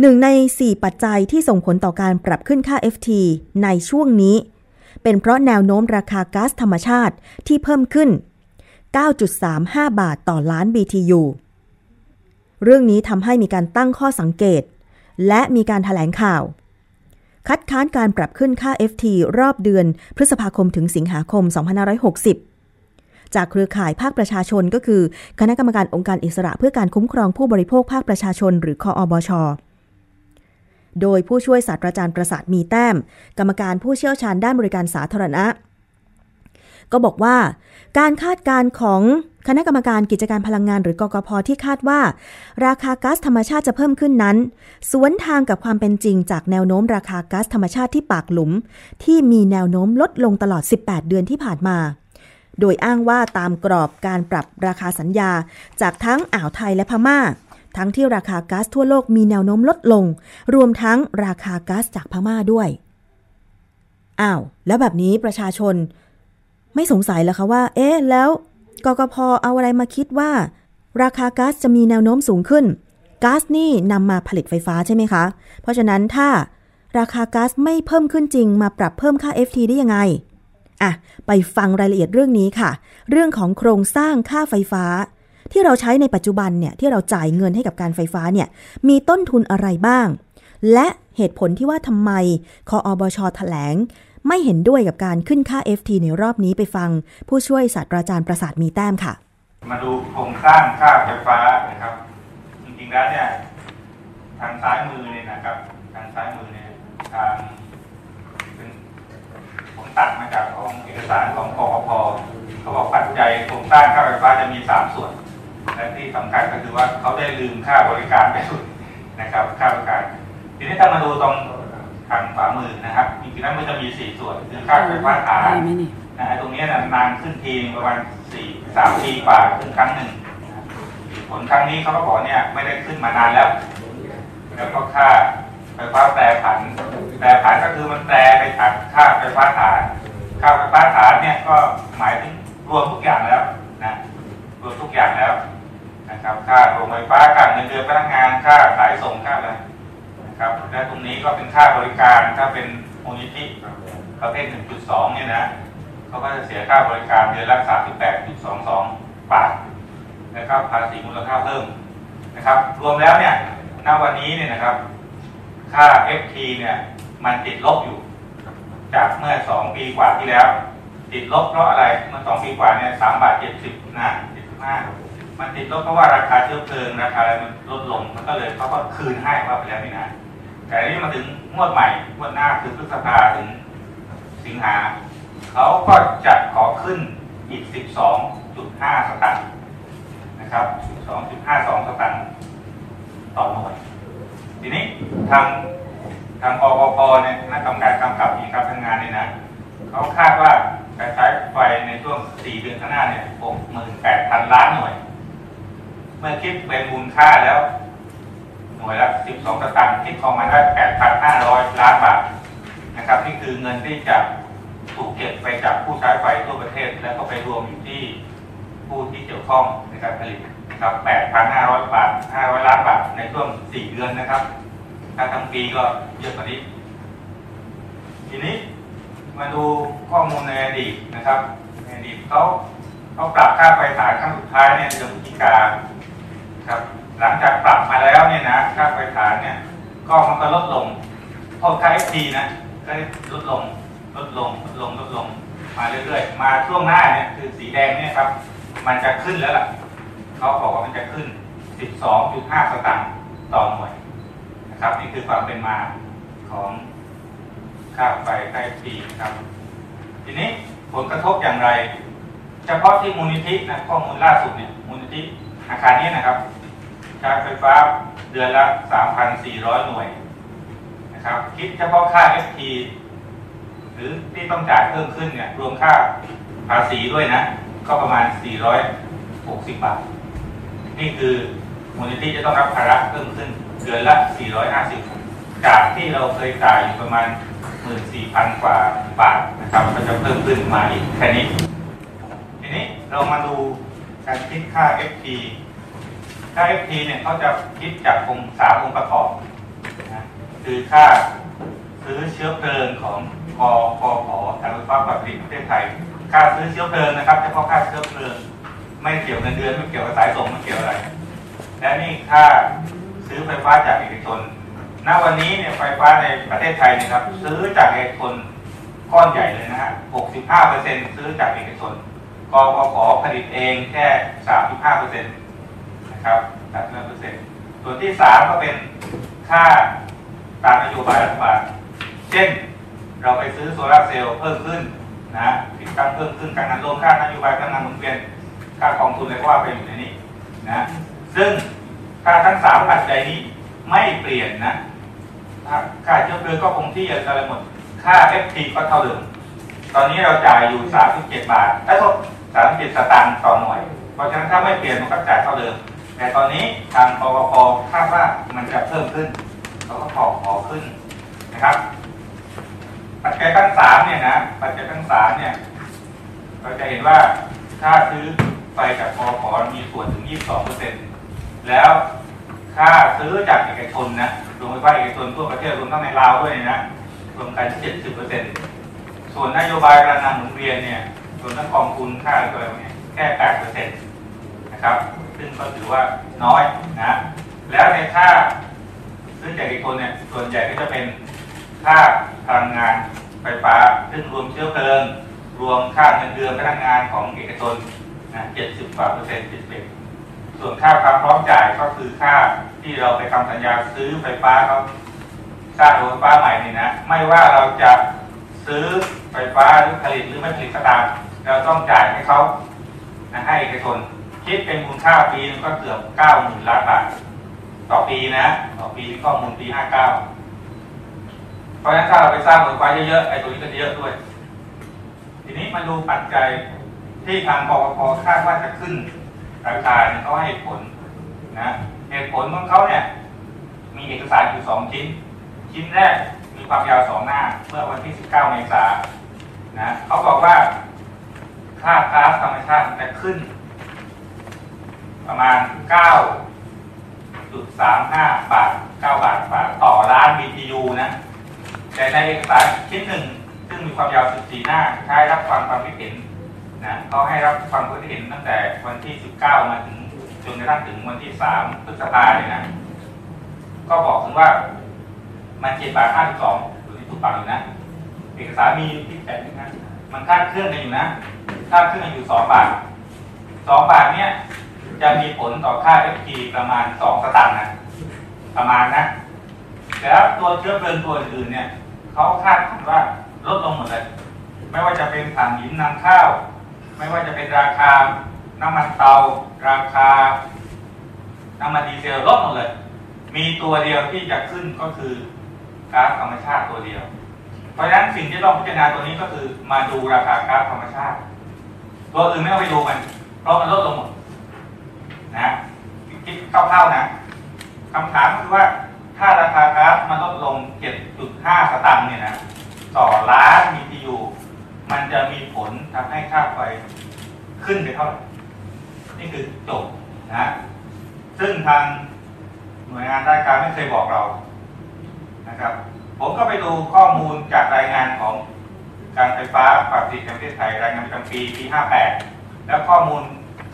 หนึ่งใน 4 ปัจจัยที่ส่งผลต่อการปรับขึ้นค่า FT ในช่วงนี้ เป็นเพราะแนวโน้มราคาก๊าซธรรมชาติที่เพิ่มขึ้น 9.35 บาทต่อล้าน BTU เรื่องนี้ทำให้มีการตั้งข้อสังเกต และมีการถแถลงข่าว คัดค้านการปรับขึ้นค่า FT รอบเดือนพฤษภาคมถึงสิงหาคม 2560 จากเครือข่ายภาคประชาชนก็คือ คณะกรรมการองค์การอิสระเพื่อการคุ้มครองผู้บริโภคภาคประชาชน หรือคออบชโดยผู้ช่วยศาสตราจารย์ประสาทมีแต้ม กรรมการผู้เชี่ยวชาญด้านบริการสาธารณะ ก็บอกว่า การคาดการณ์ของคณะกรรมการกิจการพลังงานหรือกกพที่คาดว่า ราคาก๊าซธรรมชาติจะเพิ่มขึ้นนั้น สวนทางกับความเป็นจริงจากแนวโน้มราคาก๊าซธรรมชาติที่ปากหลุม ที่มีแนวโน้มลดลงตลอด 18 เดือนที่ผ่านมา โดยอ้างว่าตามกรอบการปรับราคาสัญญา จากทั้งอ่าวไทยและพม่า ทั้งที่ราคาก๊าซทั่วโลกมีแนวโน้มลดลง รวมทั้งราคาก๊าซจากพม่าด้วย อ้าว แล้วแบบนี้ประชาชน ไม่สงสัยเหรอคะว่า เอ๊ะ แล้วกกพเอาอะไรมาคิดว่า ราคาก๊าซจะมีแนวโน้มสูงขึ้นก๊าซนี่นำมาผลิตไฟฟ้าใช่ไหมคะ เพราะฉะนั้นถ้าราคาก๊าซไม่เพิ่มขึ้นจริงมาปรับเพิ่มค่า FT ได้ยังไง อะไปฟังรายละเอียดเรื่องนี้ค่ะ เรื่องของโครงสร้างค่าไฟฟ้า ที่เราใช้ในปัจจุบันเนี่ยที่เราจ่ายเงินให้กับการไฟฟ้าเนี่ยมีต้นทุนอะไรบ้าง และเหตุผลที่ว่าทำไมคออบชแถลง ไม่เห็นด้วยกับการขึ้นค่า FT ในรอบนี้ไปฟัง ผู้ช่วยศาสตราจารย์ประสาทมีแต้มค่ะ มาดูโครงสร้างค่าไฟฟ้านะครับ จริงๆแล้วเนี่ยทางซ้ายมือเนี่ยนะครับ ทางซ้ายมือเนี่ยทาง ตัดมาจากของเอกสารของกกพเขาบอกปัจจัยโครงสร้างค่าไฟฟ้าจะมีสามส่วน และที่สำคัญก็คือว่าเขาได้ลืมค่าบริการไปสุดนะครับ ค่าบริการ ทีนี้ถ้ามาดูตรงทางขวามือนะครับจริงๆแล้วมันจะมีสี่ส่วนคือค่าไฟฟ้าฐานนะฮะตรงนี้นานขึ้นทีประมาณสี่สามปีกว่าขึ้นครั้งหนึ่งผลครั้งนี้เขาก็บอกเนี่ยไม่ได้ขึ้นมานานแล้ว แล้วก็ค่า ไฟฟ้าแปรผัน แปรผันก็คือมันแปรไปจากค่าไฟฟ้าฐาน ค่าไฟฟ้าฐานเนี่ยก็หมายถึงรวมทุกอย่างแล้วนะรวมทุกอย่างแล้วนะครับ ค่าโรงไฟฟ้าค่าเงินเดือนพนักงาน ค่าขายส่งค่าอะไรนะครับ และตรงนี้ก็เป็นค่าบริการ ถ้าเป็นมูลนิธิประเภท1.2 เนี่ยนะเขาก็จะเสียค่าบริการเดือนละ38.22 บาท แล้วก็ภาษีมูลค่าเพิ่มนะครับ รวมแล้วเนี่ย ณ วันนี้เนี่ยนะครับ ค่า FT เนี่ยมันติดลบอยู่ จากเมื่อ2ปีกว่าที่แล้ว ติดลบเพราะอะไรเมื่อ2ปีกว่าเนี่ย3บาท70นะ75มันติดลบเพราะว่าราคาเชื้อเพลิงราคาอะไรมันลดลงมันก็เลยเขาก็คืนให้ว่าไปแล้วนี่นะแต่นี้มาถึงงวดใหม่งวดหน้าคือพฤษภาถึงสิงหาเขาก็จะขอขึ้นอีก 12.5 สตางค์นะครับ 12.52 สตางค์ต่อหน่วย ทีนี้ทางทางอปพเนี่ยคณะกรรมการกำกับมีการทำงงานเนี่ยนะเขาคาดว่าการใช้ไฟในช่วง 4 เดือนข้างหน้าเนี่ย 68,000 ล้านหน่วย เมื่อคิดเป็นมูลค่าแล้ว หน่วยละ 12ตางค์คิดออกมาได้ 8,500 ล้านบาทนะครับนี่คือเงินที่จะถูกเก็บไปจากผู้ใช้ไฟทั่วประเทศ แล้วก็ไปรวมอยู่ที่ผู้ที่เกี่ยวข้องในการผลิต นะครับ 8,500 บาท 500 ล้านบาทในช่วง 4 เดือนนะครับ ถ้าทั้งปีก็เยอะกว่านี้ ทีนี้มาดูข้อมูลในอดีตนะครับ ในอดีตเขาเขาปรับค่าไฟฐานครั้งสุดท้ายเนี่ยเดือนพฤศจิกาครับ หลังจากปรับมาแล้วเนี่ยนะค่าไฟฐานเนี่ยก็มันก็ลดลงเท่าค่า FT นะก็ลดลงลดลงลดลงลดลงมาเรื่อยๆ มาช่วงหน้าเนี่ยคือสีแดงเนี่ยครับ มันจะขึ้นแล้วล่ะ เขาบอกว่ามันจะขึ้น 12.5 สตางค์ต่อหน่วยนะครับ นี่คือความเป็นมาของค่าไฟค่า FT ครับ ทีนี้ผลกระทบอย่างไร เฉพาะที่มูลนิธินะข้อมูลล่าสุดเนี่ยมูลนิธิอาคารนี้นะครับใช้ไฟฟ้าเดือนละ 3,400 หน่วยนะครับคิดเฉพาะค่า FT หรือที่ต้องจ่ายเพิ่มขึ้นเนี่ยรวมค่าภาษีด้วยนะ ก็ประมาณ 460 บาท นี่คือมูลนิธิจะต้องรับภาระเพิ่มขึ้นเดือนละ 450 จากที่เราเคยจ่ายอยู่ประมาณ 14,000 กว่าบาทนะครับก็จะเพิ่มขึ้นมาอีกแค่นี้ ทีนี้เรามาดูการคิดค่า FT ค่า FT เนี่ยเขาจะคิดจากองค์สาองค์ประกอบนะคือค่าซื้อเชื้อเพลิงของกพพการไฟฟ้าฝ่ายผลิตประเทศไทย ค่าซื้อเชื้อเพลิงนะครับเฉพาะค่าเชื้อเพลิง ไม่เกี่ยวเงินเดือนไม่เกี่ยวกับสายส่งไม่เกี่ยวอะไร และนี่ค่าซื้อไฟฟ้าจากเอกชน ณ วันนี้เนี่ยไฟฟ้าในประเทศไทยเนี่ยครับ ซื้อจากเอกชนก้อนใหญ่เลยนะฮะ 65%ซื้อจากเอกชนกพขผลิตเองแค่ 3.5%นะครับ3.5%ส่วนที่ 3 ก็เป็นค่าตามนโยบายรัฐบาล เช่น เราไปซื้อโซลาร์เซลล์เพิ่มขึ้นนะติดตั้งเพิ่มขึ้นการเงินรวมค่านโยบายการเงินหมุนเวียน ค่ากองทุนอะไรก็ว่าไปอยู่ในนี้นะซึ่งค่าทั้งสามปัจจัยนี้ไม่เปลี่ยนนะค่าเชื้อเพลิงก็คงที่อย่างไรหมด ค่า FT ก็เท่าเดิม ตอนนี้เราจ่ายอยู่ 37 บาทไอ้โทษ37 สตางค์ต่อหน่วย เพราะฉะนั้นถ้าไม่เปลี่ยนมันก็จ่ายเท่าเดิม แต่ตอนนี้ทางปปพคาดว่ามันจะเพิ่มขึ้นเขาก็ขอขอขึ้นนะครับ ปัจจัยทั้งสามเนี่ยนะ ปัจจัยทั้งสามเนี่ย เราจะเห็นว่าค่าซื้อ ไฟจากปปพมีส่วนถึง 22%แล้วค่าซื้อจากเอกชนนะโรงไฟฟ้าเอกชนทั่วประเทศรวมทั้งในลาวด้วยนะรวมกัน 70%ส่วนนโยบายการนำหมุนเวียนเนี่ยส่วนทั้งกองทุนค่าอะไรเนี่ยแค่ 8%นะครับ ซึ่งก็ถือว่าน้อยนะ แล้วในค่าซื้อจากเอกชนเนี่ยส่วนใหญ่ก็จะเป็นค่าพลังงานไฟฟ้า ซึ่งรวมเชื้อเพลิง รวมค่าเงินเดือนพนักงานของเอกชน นะ70กว่าเปอร์เซ็นต์71ส่วนค่าความพร้อมจ่ายก็คือค่าที่เราไปทำสัญญาซื้อไฟฟ้าเขาสร้างโรงไฟฟ้าใหม่นี่นะ ไม่ว่าเราจะซื้อไฟฟ้าหรือผลิตหรือไม่ผลิตก็ตามเราต้องจ่ายให้เขาให้เอกชนคิดเป็นมูลค่าปีนึงก็เกือบ9 0,000ล้านบาทต่อปีนะ ต่อปีนี่ข้อมูลปี59เพราะฉะนั้นถ้าเราไปสร้างโรงไฟฟ้าเยอะๆไอ้ตัวนี้ก็เยอะด้วย ทีนี้มาดูปัจจัย ที่ทางปปพคาดว่าจะขึ้นราคาเนี่ยเขาให้ผลนะเหตุผลของเขาเนี่ย มีเอกสารอยู่สองชิ้น ชิ้นแรกมีความยาวสองหน้า เมื่อวันที่ 19 เมษายนนะเขาบอกว่าค่าก๊าซธรรมชาติจะขึ้น ประมาณ 9.35 บาท 9 บาทบาทต่อล้าน BTU นะ แต่ในเอกสารชิ้นหนึ่ง ซึ่งมีความยาว 14 หน้าใช้รับฟังความคิดเห็น นะเขาให้รับฟังความคิดเห็นตั้งแต่วันที่ 19 มาถึงจนกระทั่งถึงวันที่ 3 พฤษภาเลยนะ ก็บอกถึงว่ามันเจ็ดบาทห้าสิบสองหรือที่ถูกปรับอยู่นะเอกสารมีที่แปดนะมันคาดเคลื่อนกันอยู่นะคาดเคลื่อนกันอยู่สองบาทสองบาทเนี่ยจะมีผลต่อค่า FT ประมาณสองสตางค์นะประมาณนะแต่แล้วตัวเชื้อเพลิงตัวอื่นเนี่ยเขาคาดว่าลดลงหมดเลย ไม่ว่าจะเป็นถ่านหินนำข้าว ไม่ว่าจะเป็นราคาน้ำมันเตา ราคาน้ำมันดีเซลลดหมดเลย มีตัวเดียวที่จะขึ้นก็คือก๊าซธรรมชาติตัวเดียว เพราะฉะนั้นสิ่งที่ต้องพิจารณาตัวนี้ก็คือมาดูราคาก๊าซธรรมชาติ ตัวอื่นไม่ต้องไปดูมัน เพราะมันลดลงหมดนะคิดคร่าวๆนะคำถามคือว่าถ้าราคาก๊าซมันลดลง 7.5 สตางค์เนี่ยนะต่อล้าน BTU มันจะมีผลทำให้ค่าไฟขึ้นไปเท่าไหร่นี่คือจทย์นะ ซึ่งทางหน่วยงานด้านการไม่เคยบอกเรานะครับ ผมก็ไปดูข้อมูลจากรายงานของการไฟฟ้าฝ่ายผลิตแห่งประเทศไทยรายงานประจำปีปี 58 แล้วข้อมูล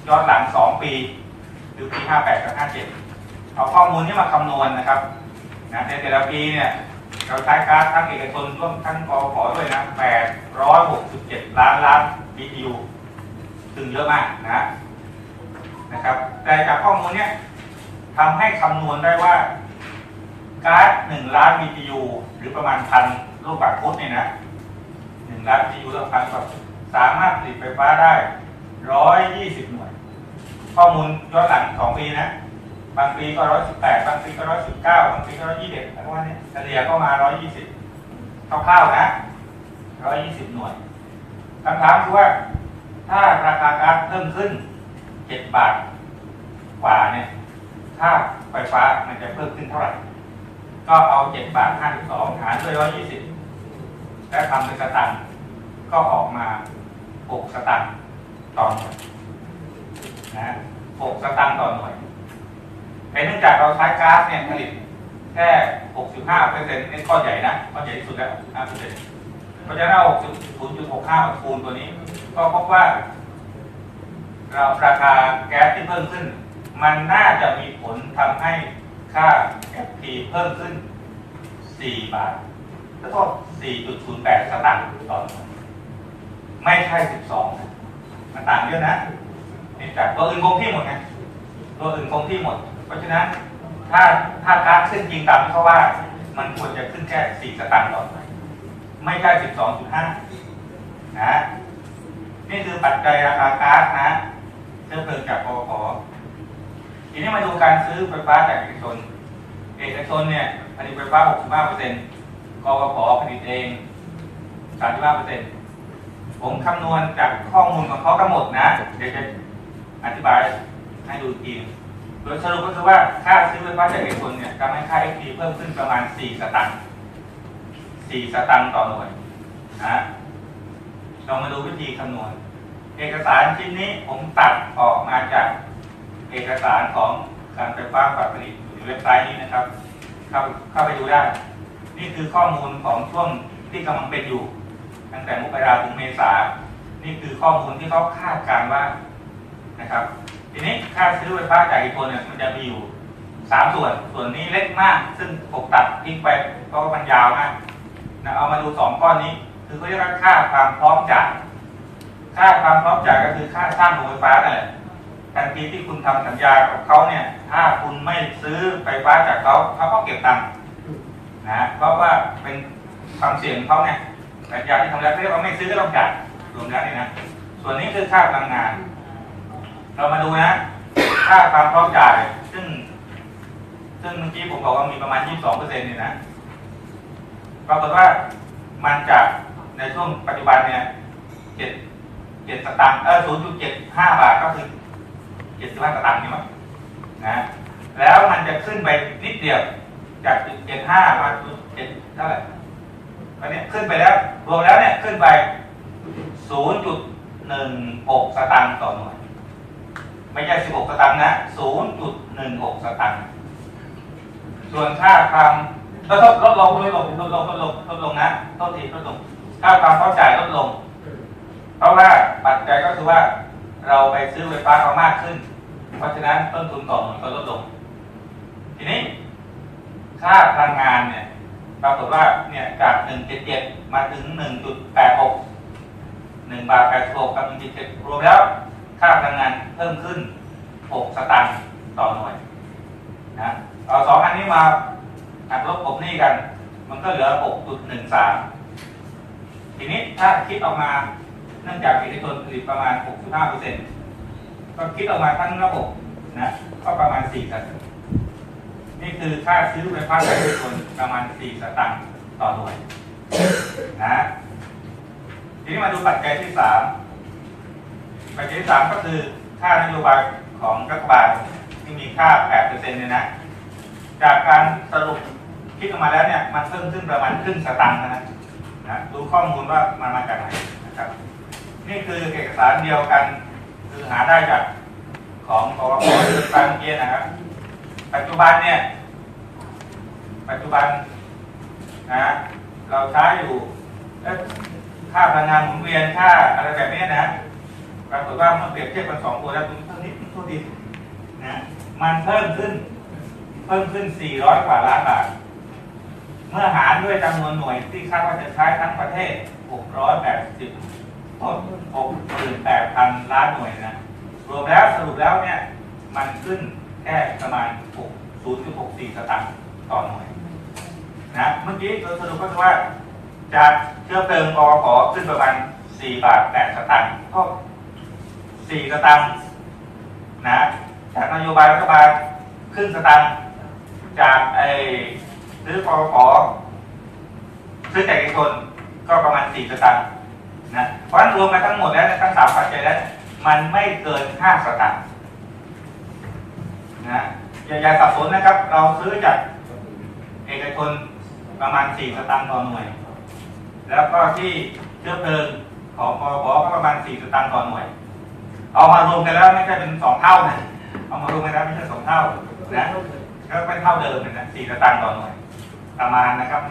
ย้อนหลัง 2 ปีคือปี 58 กับ 57 เอาข้อมูลนี้มาคำนวณนะครับนะในแต่ละปีเนี่ย เราใช้ก๊าซทั้งเอกชนร่วมทั้งกขอด้วยนะ867 ล้านล้าน BTU ซึ่งเยอะมากนะนะครับ แต่จากข้อมูลเนี้ยทำให้คำนวณได้ว่าก๊าซ1ล้าน BTU หรือประมาณพันลูกบาศก์ฟุตเนี่ยนะ1ล้าน BTU ต่อพันแบบสามารถผลิตไฟฟ้าได้ 120 หน่วย ข้อมูลย้อนหลัง2ปีนะ บางปีก็118บแปดบางปีก็119บเก้าบางปีก็121อะไรว่าเนี้เฉลี่ยก็มา120คร่าวๆนะ120หน่วยคำถามคือว่า ถ้าราคาก๊าซเพิ่มขึ้น7บาทกว่าเนี่ยค่าไฟฟ้ามันจะเพิ่มขึ้นเท่าไหร่ ก็เอา7บาท52หารด้วย120แล้วทำเป็นสตังค์ก็ออกมา6สตังค์ต่อหน่วยนะ6สตังค์ต่อหน่วย แต่เนื่องจากเราใช้ก๊าซเนี่ยผลิตแค่ 65เปอร์เซ็นต์นี่ข้อใหญ่นะข้อใหญ่ที่สุดแล้ว5เปอร์เซ็นต์เพราะฉะนั้นเรา0.65คูณตัวนี้ ก็พบว่า เราราคาแก๊สที่เพิ่มขึ้น มันน่าจะมีผลทำให้ค่า FT เพิ่มขึ้น 4 บาทแล้วก็4.08 สตางค์ต่อหน่วยไม่ใช่ 12นะมันต่างเยอะนะนี่จากตัวอื่นคงที่หมดไงตัวอื่นคงที่หมด ราะฉะนั้นถ้าถ้าก๊าซขึ้นจริงตามที่เขาว่า มันควรจะขึ้นแค่4สตางค์ต่อหน่วยไม่ใช่12.5นะนี่คือปัจจัยราคาก๊าซนะเชื้อเพลิงจากกฟผทีนี้มาดูการซื้อไฟฟ้าจากเอกชน เอกชนเนี่ยผลิตไฟฟ้า 65%กฟผผลิตเอง 35%ผมคำนวณจากข้อมูลของเขาทั้งหมดนะ เดี๋ยวจะอธิบายให้ดูอีกที โดยสรุปก็คือว่าค่าซื้อไฟฟ้าจากเอกชนเนี่ยทำให้ค่า FT เพิ่มขึ้นประมาณ 4 สตางค์ 4 สตางค์ต่อหน่วยนะเรามาดูวิธีคำนวณ เอกสารชิ้นนี้ผมตัดออกมาจากเอกสารของการไฟฟ้าฝ่ายผลิตอยู่ในเว็บไซต์นี้นะครับ เข้าเข้าไปดูได้ นี่คือข้อมูลของช่วงที่กำลังเป็นอยู่ ตั้งแต่มกราถึงเมษา นี่คือข้อมูลที่เขาคาดการณ์ว่านะครับ ทีนี้ค่าซื้อไฟฟ้าจากอีกคนเนี่ยมันจะมีอยู่สามส่วน ส่วนนี้เล็กมาก ซึ่งผมตัดทิ้งไปเพราะว่ามันยาวมากนะเอามาดูสองก้อนนี้ คือเขาเรียกว่าค่าความพร้อมจ่ายค่าความพร้อมจ่ายก็คือค่าสร้างโรงไฟฟ้านั่นแหละทันทีที่คุณทำสัญญากับเขาเนี่ย ถ้าคุณไม่ซื้อไฟฟ้าจากเขาเขาก็เก็บตังค์นะเพราะว่าเป็นความเสี่ยงของเขาเนี่ยสัญญาที่ทำแล้วเรียกว่าไม่ซื้อก็ต้องจ่ายรวมแล้วนี่นะส่วนนี้คือค่าพลังงาน เรามาดูนะ ค่าความพร้อมจ่าย ซึ่ง ซึ่งเมื่อกี้ผมบอกว่ามีประมาณ 22เปอร์เซ็นต์นี่ยนะปรากฏว่ามันจากในช่วงปัจจุบันเนี่ยเจ็ดเจ็ดสตางค์เออศูนย์จุดเจ็ดห้าบาทก็คือเจ็ดสิบห้าสตางค์นี่มั้งนะแล้วมันจะขึ้นไปนิดเดียวจากจุดเจ็ดห้ามาจุดเจ็ดเท่าไหร่ตอนนี้ขึ้นไปแล้วรวมแล้วเนี่ยขึ้นไปศูนย์จุดหนึ่งหกสตางค์ต่อหน่วย ไม่ใช่สิบหกสตางค์นะศูนย์จุดหนึ่งหกสตางค์ ส่วนค่าความลดลดลดลงลดลงลดลงลดลงลดลงนะโทษทีลดลง ค่าความเข้าจ่ายลดลง เพราะว่าปัจจัยก็คือว่าเราไปซื้อไฟฟ้าเขามากขึ้น เพราะฉะนั้นต้นทุนต่อหน่วยก็ลดลง ทีนี้ ค่าพลังงานเนี่ยปรากฏว่าเนี่ยจาก 177 มาถึง 1.86 1บาท86กับ1.7รวมแล้ว ค่าพลังงานเพิ่มขึ้น 6 สตางค์ต่อหน่วยนะเอาสองอันนี้มาหักลบกบหนี้กัน มันก็เหลือ 6.13 ทีนี้ถ้าคิดออกมาเนื่องจากเอกชนผลิตประมาณ 65%ก็คิดออกมาทั้งระบบนะก็ประมาณ 4 สตางค์นี่คือค่าซื้อไฟฟ้าจากเอกชนประมาณ 4 สตางค์ต่อหน่วยนะทีนี้มาดูปัจจัยที่ 3 ปัจจัยที่3ก็คือค่านโยบายของรัฐบาลที่มีค่า 8%เนี่ยนะ จากการสรุปคิดออกมาแล้วเนี่ย มันเพิ่มขึ้นประมาณครึ่งสตางค์นะนะดูข้อมูลว่ามันมาจากไหนนะครับ นี่คือเอกสารเดียวกัน คือหาได้จากของปวปตามเมื่อกี้นะครับ ปัจจุบันเนี่ย ปัจจุบันนะเราใช้อยู่ค่าพลังงานหมุนเวียนค่าอะไรแบบนี้นะ ปรากฏว่าเมื่อเปรียบเทียบกันสองตัวแล้วตัวนี้เพิ่มนิดโทษทีนะมันเพิ่มขึ้น เพิ่มขึ้น 400 กว่าล้านบาท เมื่อหารด้วยจำนวนหน่วยที่คาดว่าจะใช้ทั้งประเทศ 680โทษ68,000 ล้านหน่วยนะ รวมแล้วสรุปแล้วเนี่ย มันขึ้นแค่ประมาณ 0.64 สตางค์ต่อหน่วยนะเมื่อกี้โดยสรุปก็คือว่าจากเชื้อเพลิงกอขอขึ้นประมาณ 4 บาท 8 สตางค์ก็ 4สตางค์นะจากนโยบายรัฐบาลครึ่งสตางค์จากไอ้ซื้อกอขอซื้อจากเอกชนก็ประมาณ4สตางค์นะเพราะฉะนั้นรวมกันทั้งหมดแล้วเนี่ยทั้งสามปัจจัยแล้วมันไม่เกิน5สตางค์นะอย่าอย่าสับสนนะครับ เราซื้อจากเอกชนประมาณ4สตางค์ต่อหน่วย แล้วก็ที่เชื้อเพลิงของปปก็ประมาณ4สตางค์ต่อหน่วย เอามารวมกันแล้วไม่ใช่เป็น2เท่านะเอามารวมกันแล้วไม่ใช่2เท่านะก็เป็นเท่าเดิมเลยนะ4สตางค์ต่อหน่วยประมาณนะครับ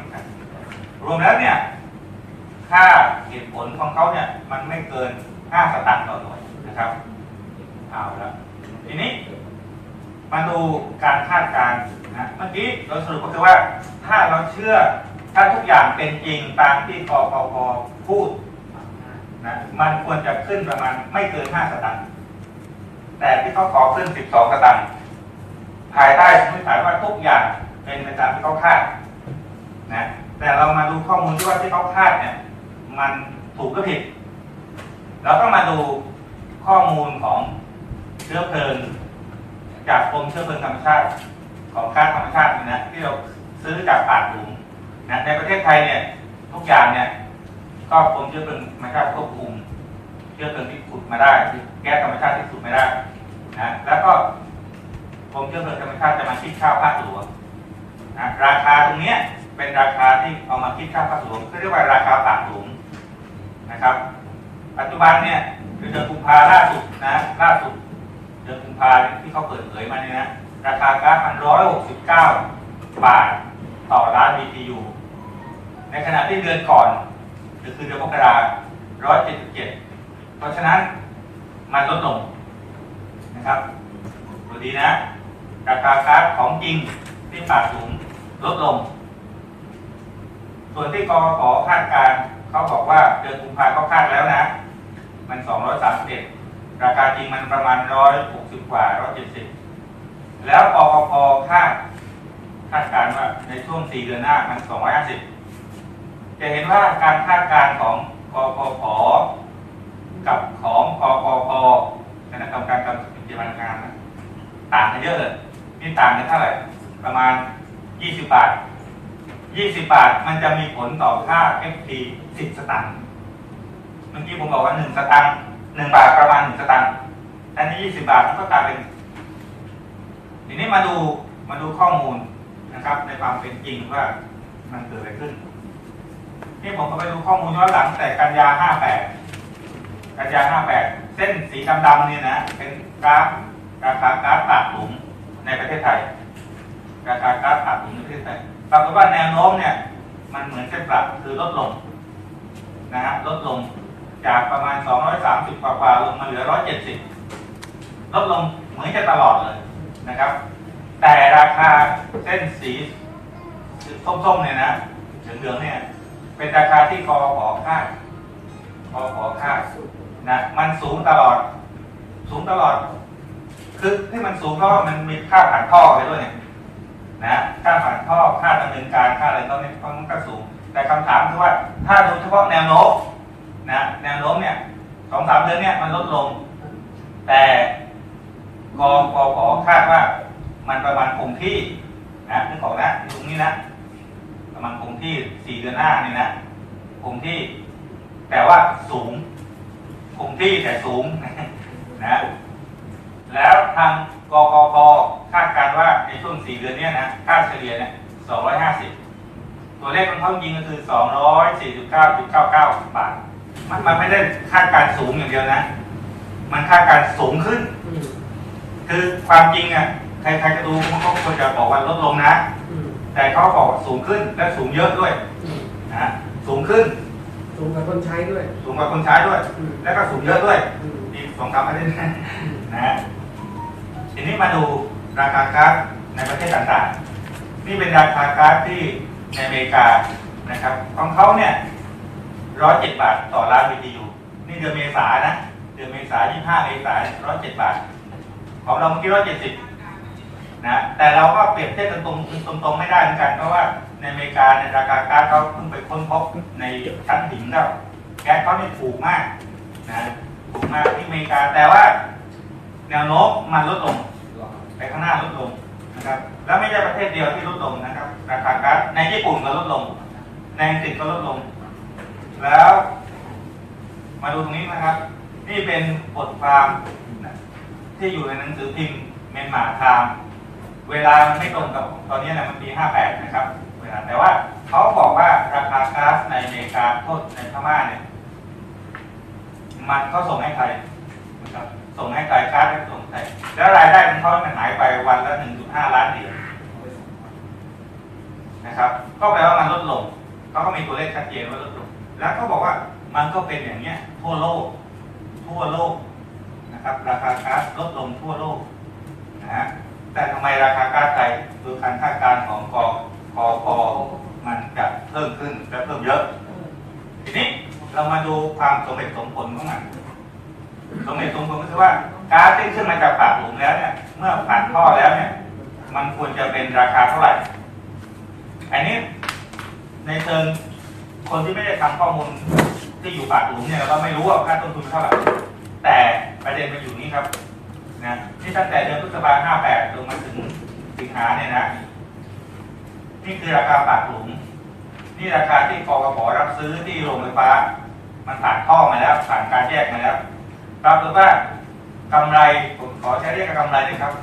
รวมแล้วเนี่ยค่าเหตุผลของเขาเนี่ยมันไม่เกิน5สตางค์ต่อหน่วยนะครับเอาละทีนี้มาดูการคาดการณ์นะเมื่อกี้เราสรุปก็คือว่าถ้าเราเชื่อถ้าทุกอย่างเป็นจริงตามที่กกพพูด นะมันควรจะขึ้นประมาณไม่เกิน5สตางค์แต่ที่เขาขอขึ้น12สตางค์ภายใต้พื้นฐานว่าทุกอย่างเป็นไปตามที่เขาคาดนะแต่เรามาดูข้อมูลที่ว่าที่เขาคาดเนี่ย มันถูกหรือผิด เราก็มาดูข้อมูลของเชื้อเพลิงจากกรมเชื้อเพลิงธรรมชาติของค่าธรรมชาตินี่นะที่เราซื้อจากปากหลุมนะในประเทศไทยเนี่ยทุกอย่างเนี่ย ก็กรมเชื้อเพลิงธรรมชาติควบคุมเชื้อเพลิงที่ขุดมาได้แก๊สธรรมชาติที่ขุดไม่ได้นะแล้วก็กรมเชื้อเพลิงธรรมชาติจะมาคิดค่าภาคหลวงนะราคาตรงเนี้ยเป็นราคาที่เอามาคิดค่าภาคหลวงเขาเรียกว่าราคาปากหลุมนะครับ ปัจจุบันเนี่ยคือเดือนกุมภาล่าสุดนะล่าสุดเดือนกุมภาที่เขาเปิดเผยมาเนี่ยนะราคาก๊าซมันร้อยหกสิบเก้าบาทต่อล้าน BTU ในขณะที่เดือนก่อน คือเดือนมกราร้อยเจ็ดสิบเจ็ดเพราะฉะนั้นมันลดลงนะครับดูดีนะ ราคาก๊าซของจริงที่ปากสูงลดลง ส่วนที่กรขอคาดการเขาบอกว่าเดือนกุมภาเขาคาดแล้วนะ มันสองร้อยสามสิบเอ็ดราคาจริงมันประมาณร้อยหกสิบกว่าร้อยเจ็ดสิบแล้วปปพคาดคาดการว่าในช่วงสี่เดือนหน้ามันสองร้อยห้าสิบ จะเห็นว่าการคาดการณ์ของกปพกับของกปพคณะกรรมการกำกับกิจการงานต่างกันเยอะเลยนี่ต่างกันเท่าไหร่ ประมาณยี่สิบบาทยี่สิบบาทมันจะมีผลต่อค่า FT สิบสตางค์เมื่อกี้ผมบอกว่าหนึ่งสตางค์หนึ่งบาทประมาณหนึ่งสตางค์อันนี้ยี่สิบาทมันก็กลายเป็น ทีนี้มาดูมาดูข้อมูลนะครับ ในความเป็นจริงว่ามันเกิดอะไรขึ้น นี่ผมก็ไปดูข้อมูลย้อนหลังแต่กันยาห้าแปดกันยาห้าแปดเส้นสีดำๆเนี่ยนะ เป็นกราฟราคาก๊าซปากหลุมในประเทศไทย ราคาก๊าซปากหลุมในประเทศไทยปรากฏว่าแนวโน้มเนี่ย มันเหมือนเส้นปรับคือลดลงนะฮะลดลงจากประมาณ 230 กว่ากว่าลงมาเหลือ 170 ลดลงเหมือนจะตลอดเลยนะครับ แต่ราคาเส้นสีส้มๆเนี่ยนะเหลืองๆเนี่ย เป็นราคาที่กอขอค่าดกอขอค่านะมันสูงตลอด สูงตลอด คือที่มันสูงเพราะมันมีค่าผ่านท่อไปด้วยเนี่ยนะค่าผ่านท่อค่าดำเนินการค่าอะไรต้อนนี้มันก็สูง แต่คำถามคือว่าถ้าดูเฉพาะแนวโน้มนะแนวโน้มเนี่ยสองสามเดือนเนี่ยมันลดลง แต่กองกขอคาดว่ามันประมาณคงที่นะนึกออกนะตรงนี้นะ มาณคงที่สี่เดือนหน้านี่นะคงที่ แต่ว่าสูง คงที่แต่สูงนะแล้วทางกกพคาดการว่าในช่วงสี่เดือนเนี้ยนะค่าเฉลี่ยเนี่ยสองร้อยห้าสิบตัวเลขของเขาจริงก็คือสองร้อยสี่สิบเก้าจุดเก้าเก้าบาท มันมันไม่ได้คาดการสูงอย่างเดียวนะ มันคาดการสูงขึ้น คือความจริงอะใครใครจะดูเขาควรจะบอกว่าลดลงนะ แต่เขาบอกว่าสูงขึ้นและสูงเยอะด้วยนะสูงขึ้น สูงกับคนใช้ด้วย สูงกว่าคนใช้ด้วย แล้วก็สูงเยอะด้วยอืมอีกสองสามประเทศนะฮะทีนี้มาดูราคาก๊าซในประเทศต่างๆ นี่เป็นราคาก๊าซที่ในอเมริกานะครับ ของเขาเนี่ยร้อยเจ็ดบาทต่อล้าน BTU นี่เดือนเมษานะ เดือนเมษายี่ห้าเมษาร้อยเจ็ดบาท ของเราเมื่อกี้ร้อยเจ็ดสิบ นะแต่เราก็เปรียบเทียบกันตรงตรงๆไม่ได้เหมือนกันเพราะว่าในอเมริกาในยราคาก๊าซเขาเพิ่งไปค้นพบในชั้นหินแล้วแก๊สเขาเนี่ยถูกมากนะถูกมากที่อเมริกาแต่ว่า แนวโน้มมันลดลงไปข้างหน้าลดลงนะครับแล้วไม่ใช่ประเทศเดียวที่ลดลงนะครับ ราคาก๊าซในญี่ปุ่นก็ลดลง ในอังกฤษก็ลดลง แล้ว มาดูตรงนี้นะครับ นี่เป็นบทความที่อยู่ในหนังสือพิมพ์ Myanmar Times เวลามันไม่ตรงกับตอนนี้นะมันปี 58 นะครับเวลาแต่ว่าเขาบอกว่าราคาก๊าซในอเมริกาโทษในพม่าเนี่ยมันเขาส่งให้ใครนะครับส่งให้ใครก๊าซให้ส่งใครแล้วรายได้ของเขามันหายไปวันละ 1.5 ล้านเหรียญนะครับ ก็แปลว่ามันลดลงเขาก็มีตัวเลขชัดเจนว่าลดลง แล้วเขาบอกว่ามันก็เป็นอย่างเนี้ยทั่วโลก ทั่วโลกนะครับ ราคาก๊าซลดลงทั่วโลกนะฮะ แต่ทำไมราคาก๊าซไทยโดยการคาดการณ์ของกกพมันจะเพิ่มขึ้นและเพิ่มเยอะ ทีนี้เรามาดูความสมเหตุสมผลของมันสมเหตุสมผลก็คือว่าก๊าซที่ขึ้นมาจากปากหลุมแล้วเนี่ยเมื่อผ่านท่อแล้วเนี่ย มันควรจะเป็นราคาเท่าไหร่ อันนี้ในเชิงคนที่ไม่ได้ทำข้อมูลที่อยู่ปากหลุมเนี่ยเราก็ไม่รู้ว่าค่าต้นทุนเท่าไหร่แต่ประเด็นมันอยู่นี้ครับ นะนี่ตั้งแต่เดือนพฤษภาห้าแปดลงมาถึงสิงหาเนี่ยนะ นี่คือราคาปากหลุม นี่ราคาที่กกพรับซื้อที่โรงไฟฟ้า มันผ่านท่อมาแล้วผ่านการแยกมาแล้วปรากฏว่ากำไรผมขอใช้เรียกกำไรเลยครับ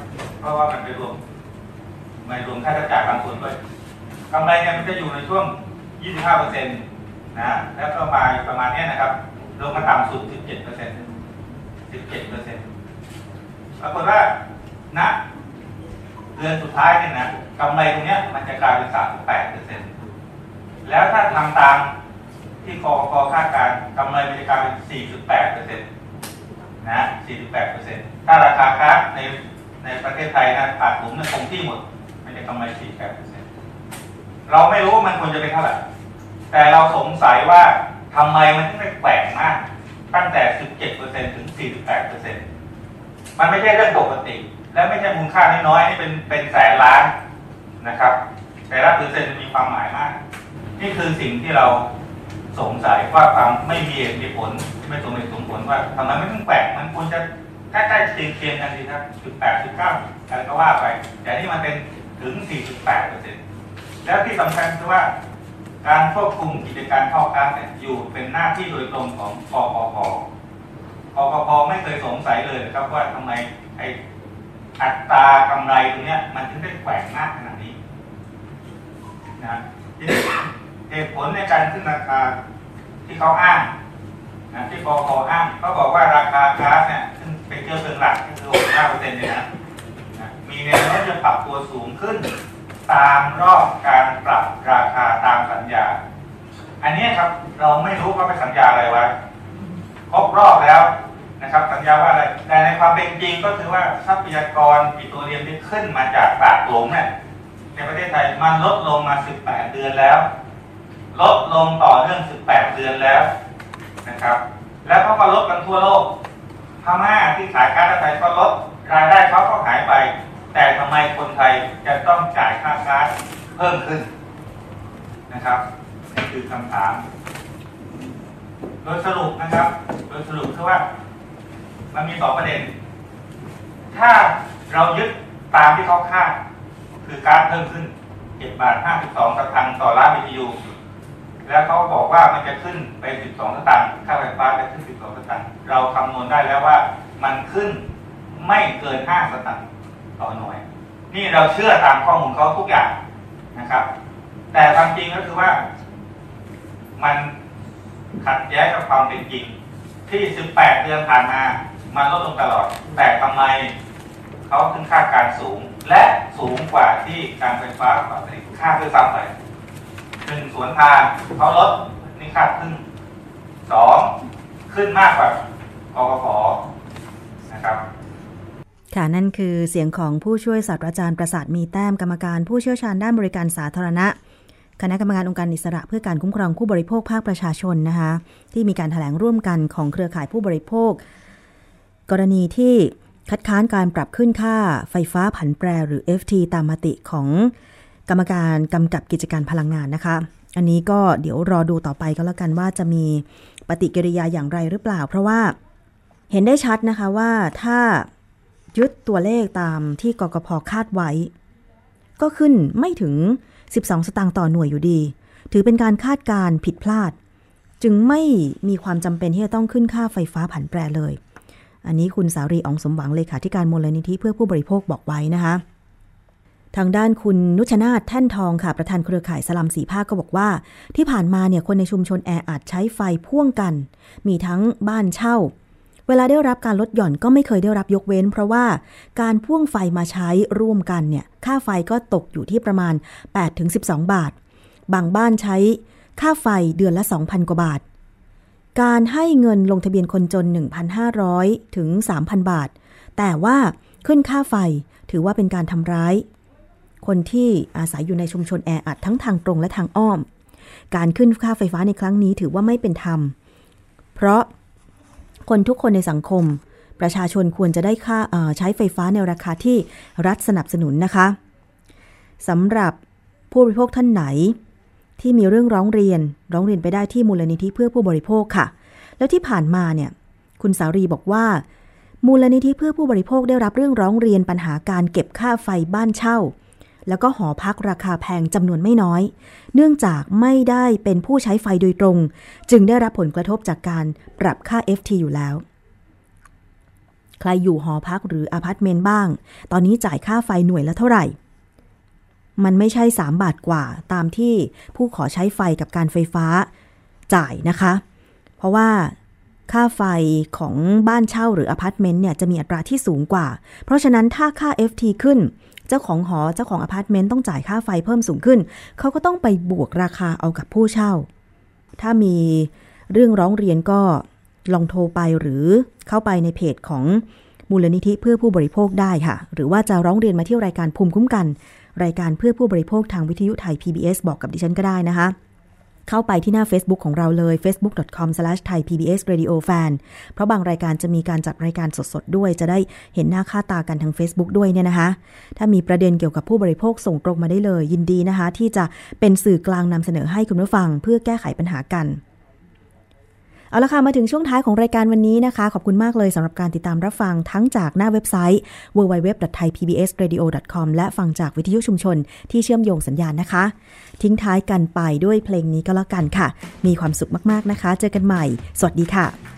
เพราะว่ามันไปรวมไม่รวมค่าใช้จ่ายบางส่วนด้วยกำไรเนี่ยมันจะอยู่ในช่วง 25เปอร์เซ็นต์นะแล้วก็มาประมาณนี้นะครับลงมาต่ำสุด 17เปอร์เซ็นต์17เปรากฏว่าณเดือนสุดท้ายเนี่ยนะกำไรตรงเนี้ยมันจะกลายเป็น38เปอร์เซ็นต์แล้วถ้าทำตามที่กกคาดการกำไรมันจะกลายเป็น4.8เปอร์เซ็นต์นะ4.8เปอร์เซ็นต์ถ้าราคาค้าในในประเทศไทยนะปากหลุมเนี่ยคงที่หมด มันจะกำไร48เปอร์เซ็นต์เราไม่รู้ว่ามันควรจะเป็นเท่าไหร่แต่เราสงสัยว่าทำไมมันถึงได้แปลกมากตั้งแต่ 17%ถึง 48% มันไม่ใช่เรื่องปกติ และไม่ใช่มูลค่าน้อยๆนี่เป็นเป็นแสนล้านนะครับ แต่ละเปอร์เซ็นต์มีความหมายมาก นี่คือสิ่งที่เราสงสัยว่าความไม่มีเหตุมีผลไม่สมเหตุสมผลว่าทำไมไม่ถึงแปลกมันควรจะใกล้ๆเคียงกันสิครับ18 19อะไรก็ว่าไป แต่นี่มันเป็นถึง 48%แล้วที่สำคัญคือว่าการควบคุมกิจการท่อก๊าเนี่ยอยู่เป็นหน้าที่โดยตรงของกปพ กพไม่เคยสงสัยเลยนะครับว่าทำไมไออัตรากำไรตรงเนี้ยมันถึงได้แกว่งมากขนาดนี้นะทีนี้เหตุผลในการขึ้นราคาที่เขาอ้างนะที่กพอ้างเขาบอกว่าราคาก๊าซเนี่ยซึ่งเป็นเชื้อเพลิงหลักก็คือ65%เนี่ยนะมีแนวโน้มจะปรับตัวสูงขึ้น ตามรอบการปรับราคาตามสัญญา อันนี้ครับเราไม่รู้ว่าเป็นสัญญาอะไรไว้ครบรอบแล้ว นะครับสัญญาว่าอะไรแต่ในความเป็นจริงก็คือว่าทรัพยากรปิโตรเลียมที่ขึ้นมาจากปากหลุมเนี่ยในประเทศไทยมันลดลงมา 18 เดือนแล้ว ลดลงต่อเนื่อง 18 เดือนแล้วนะครับ แล้วเขาก็ลดกันทั่วโลกพม่าที่ขายก๊าซไทยก็ลดรายได้เขาก็หายไป แต่ทำไมคนไทยจะต้องจ่ายค่าก๊าซเพิ่มขึ้นนะครับนี่คือคำถามโดยสรุปนะครับ โดยสรุปคือว่า มันมีสองประเด็น ถ้าเรายึดตามที่เขาคาด คือกาซเพิ่มขึ้น7บาท52สตางค์ต่อล้าน BTU แล้วเขาบอกว่ามันจะขึ้นไป12สตางค์ค่าไฟฟ้าจะขึ้น12สตางค์เราคำนวณได้แล้วว่ามันขึ้นไม่เกิน5สตางค์ต่อหน่วย นี่เราเชื่อตามข้อมูลเขาทุกอย่างนะครับ แต่ความจริงก็คือว่า มันขัดแย้งกับความเป็นจริง ที่ 18 เดือนผ่านมา มันลดลงตลอด แต่ทำไมเขาถึงคาการสูง และสูงกว่าที่การไฟฟ้าผลิตค่าด้วยซ้ำไปหนึ่งสวนทางเขาลดนี่คาขึ้นสองขึ้นมากกว่ากกพนะครับค่ะนั่นคือเสียงของผู้ช่วยศาสตราจารย์ประสาทมีแต้มกรรมการผู้เชี่ยวชาญด้านบริการสาธารณะ คณะกรรมการองค์การอิสระเพื่อการคุ้มครองผู้บริโภคภาคประชาชนนะคะที่มีการถแถลงร่วมกันของเครือข่ายผู้บริโภค กรณีที่คัดค้านการปรับขึ้นค่าไฟฟ้าผันแปรหรือ FT ตามมติของกรรมการกำกับกิจการพลังงานนะคะ อันนี้ก็เดี๋ยวรอดูต่อไปก็แล้วกันว่าจะมีปฏิกิริยาอย่างไรหรือเปล่า เพราะว่าเห็นได้ชัดนะคะว่าถ้ายึดตัวเลขตามที่กกพคาดไว้ ก็ขึ้นไม่ถึง 12 สตางค์ต่อหน่วยอยู่ดี ถือเป็นการคาดการผิดพลาด จึงไม่มีความจำเป็นที่จะต้องขึ้นค่าไฟฟ้าผันแปรเลย อันนี้คุณสารีอองสมหวังเลขาธิการมูลนิธิเพื่อผู้บริโภคบอกไว้นะคะ ทางด้านคุณนุชนาธแท่นทองค่ะ ประธานเครือข่ายสลัมสีภาคก็บอกว่า ที่ผ่านมาเนี่ยคนในชุมชนแออัดใช้ไฟพ่วงกัน มีทั้งบ้านเช่า เวลาได้รับการลดหย่อนก็ไม่เคยได้รับยกเว้น เพราะว่าการพ่วงไฟมาใช้ร่วมกันเนี่ยค่าไฟก็ตกอยู่ที่ประมาณ 8-12 บาท บางบ้านใช้ค่าไฟเดือนละ 2,000 กว่าบาท การให้เงินลงทะเบียนคนจน 1,500 ถึง 3,000 บาท แต่ว่าขึ้นค่าไฟถือว่าเป็นการทำร้าย คนที่อาศัยอยู่ในชุมชนแออัดทั้งทางตรงและทางอ้อม การขึ้นค่าไฟฟ้าในครั้งนี้ถือว่าไม่เป็นธรรม เพราะคนทุกคนในสังคม ประชาชนควรจะได้ค่าใช้ไฟฟ้าในราคาที่รัฐสนับสนุนนะคะสำหรับผู้บริโภคท่านไหน ที่มีเรื่องร้องเรียน ร้องเรียนไปได้ที่มูลนิธิเพื่อผู้บริโภคค่ะ แล้วที่ผ่านมาเนี่ย คุณสารีบอกว่า มูลนิธิเพื่อผู้บริโภคได้รับเรื่องร้องเรียนปัญหาการเก็บค่าไฟบ้านเช่า แล้วก็หอพักราคาแพงจำนวนไม่น้อย เนื่องจากไม่ได้เป็นผู้ใช้ไฟโดยตรง จึงได้รับผลกระทบจากการปรับค่า FT อยู่แล้วใครอยู่หอพักหรืออพาร์ตเมนต์บ้าง ตอนนี้จ่ายค่าไฟหน่วยละเท่าไหร่ มันไม่ใช่ 3 บาทกว่าตามที่ผู้ขอใช้ไฟกับการไฟฟ้าจ่ายนะคะ เพราะว่าค่าไฟของบ้านเช่าหรืออพาร์ตเมนต์เนี่ยจะมีอัตราที่สูงกว่า เพราะฉะนั้นถ้าค่า FT ขึ้น เจ้าของหอเจ้าของอพาร์ตเมนต์ต้องจ่ายค่าไฟเพิ่มสูงขึ้น เขาก็ต้องไปบวกราคาเอากับผู้เช่า ถ้ามีเรื่องร้องเรียนก็ลองโทรไปหรือเข้าไปในเพจของมูลนิธิเพื่อผู้บริโภคได้ค่ะ หรือว่าจะร้องเรียนมาที่รายการภูมิคุ้มกัน รายการเพื่อผู้บริโภคทางวิทยุไทย PBS บอกกับดิฉันก็ได้นะคะ เข้าไปที่หน้า Facebook ของเราเลย facebook.com/thaipbsradiofan เพราะบางรายการจะมีการจัดรายการสดๆ ด้วย จะได้เห็นหน้าค่าตากันทาง Facebook ด้วยเนี่ยนะคะ ถ้ามีประเด็นเกี่ยวกับผู้บริโภคส่งตรงมาได้เลย ยินดีนะคะ ที่จะเป็นสื่อกลางนำเสนอให้คุณผู้ฟัง เพื่อแก้ไขปัญหากัน เอาละค่ะ มาถึงช่วงท้ายของรายการวันนี้นะคะ ขอบคุณมากเลยสำหรับการติดตามรับฟังทั้งจากหน้าเว็บไซต์ www.thaipbsradio.com และฟังจากวิทยุชุมชนที่เชื่อมโยงสัญญาณนะคะ ทิ้งท้ายกันไปด้วยเพลงนี้ก็แล้วกันค่ะ มีความสุขมากๆนะคะ เจอกันใหม่ สวัสดีค่ะ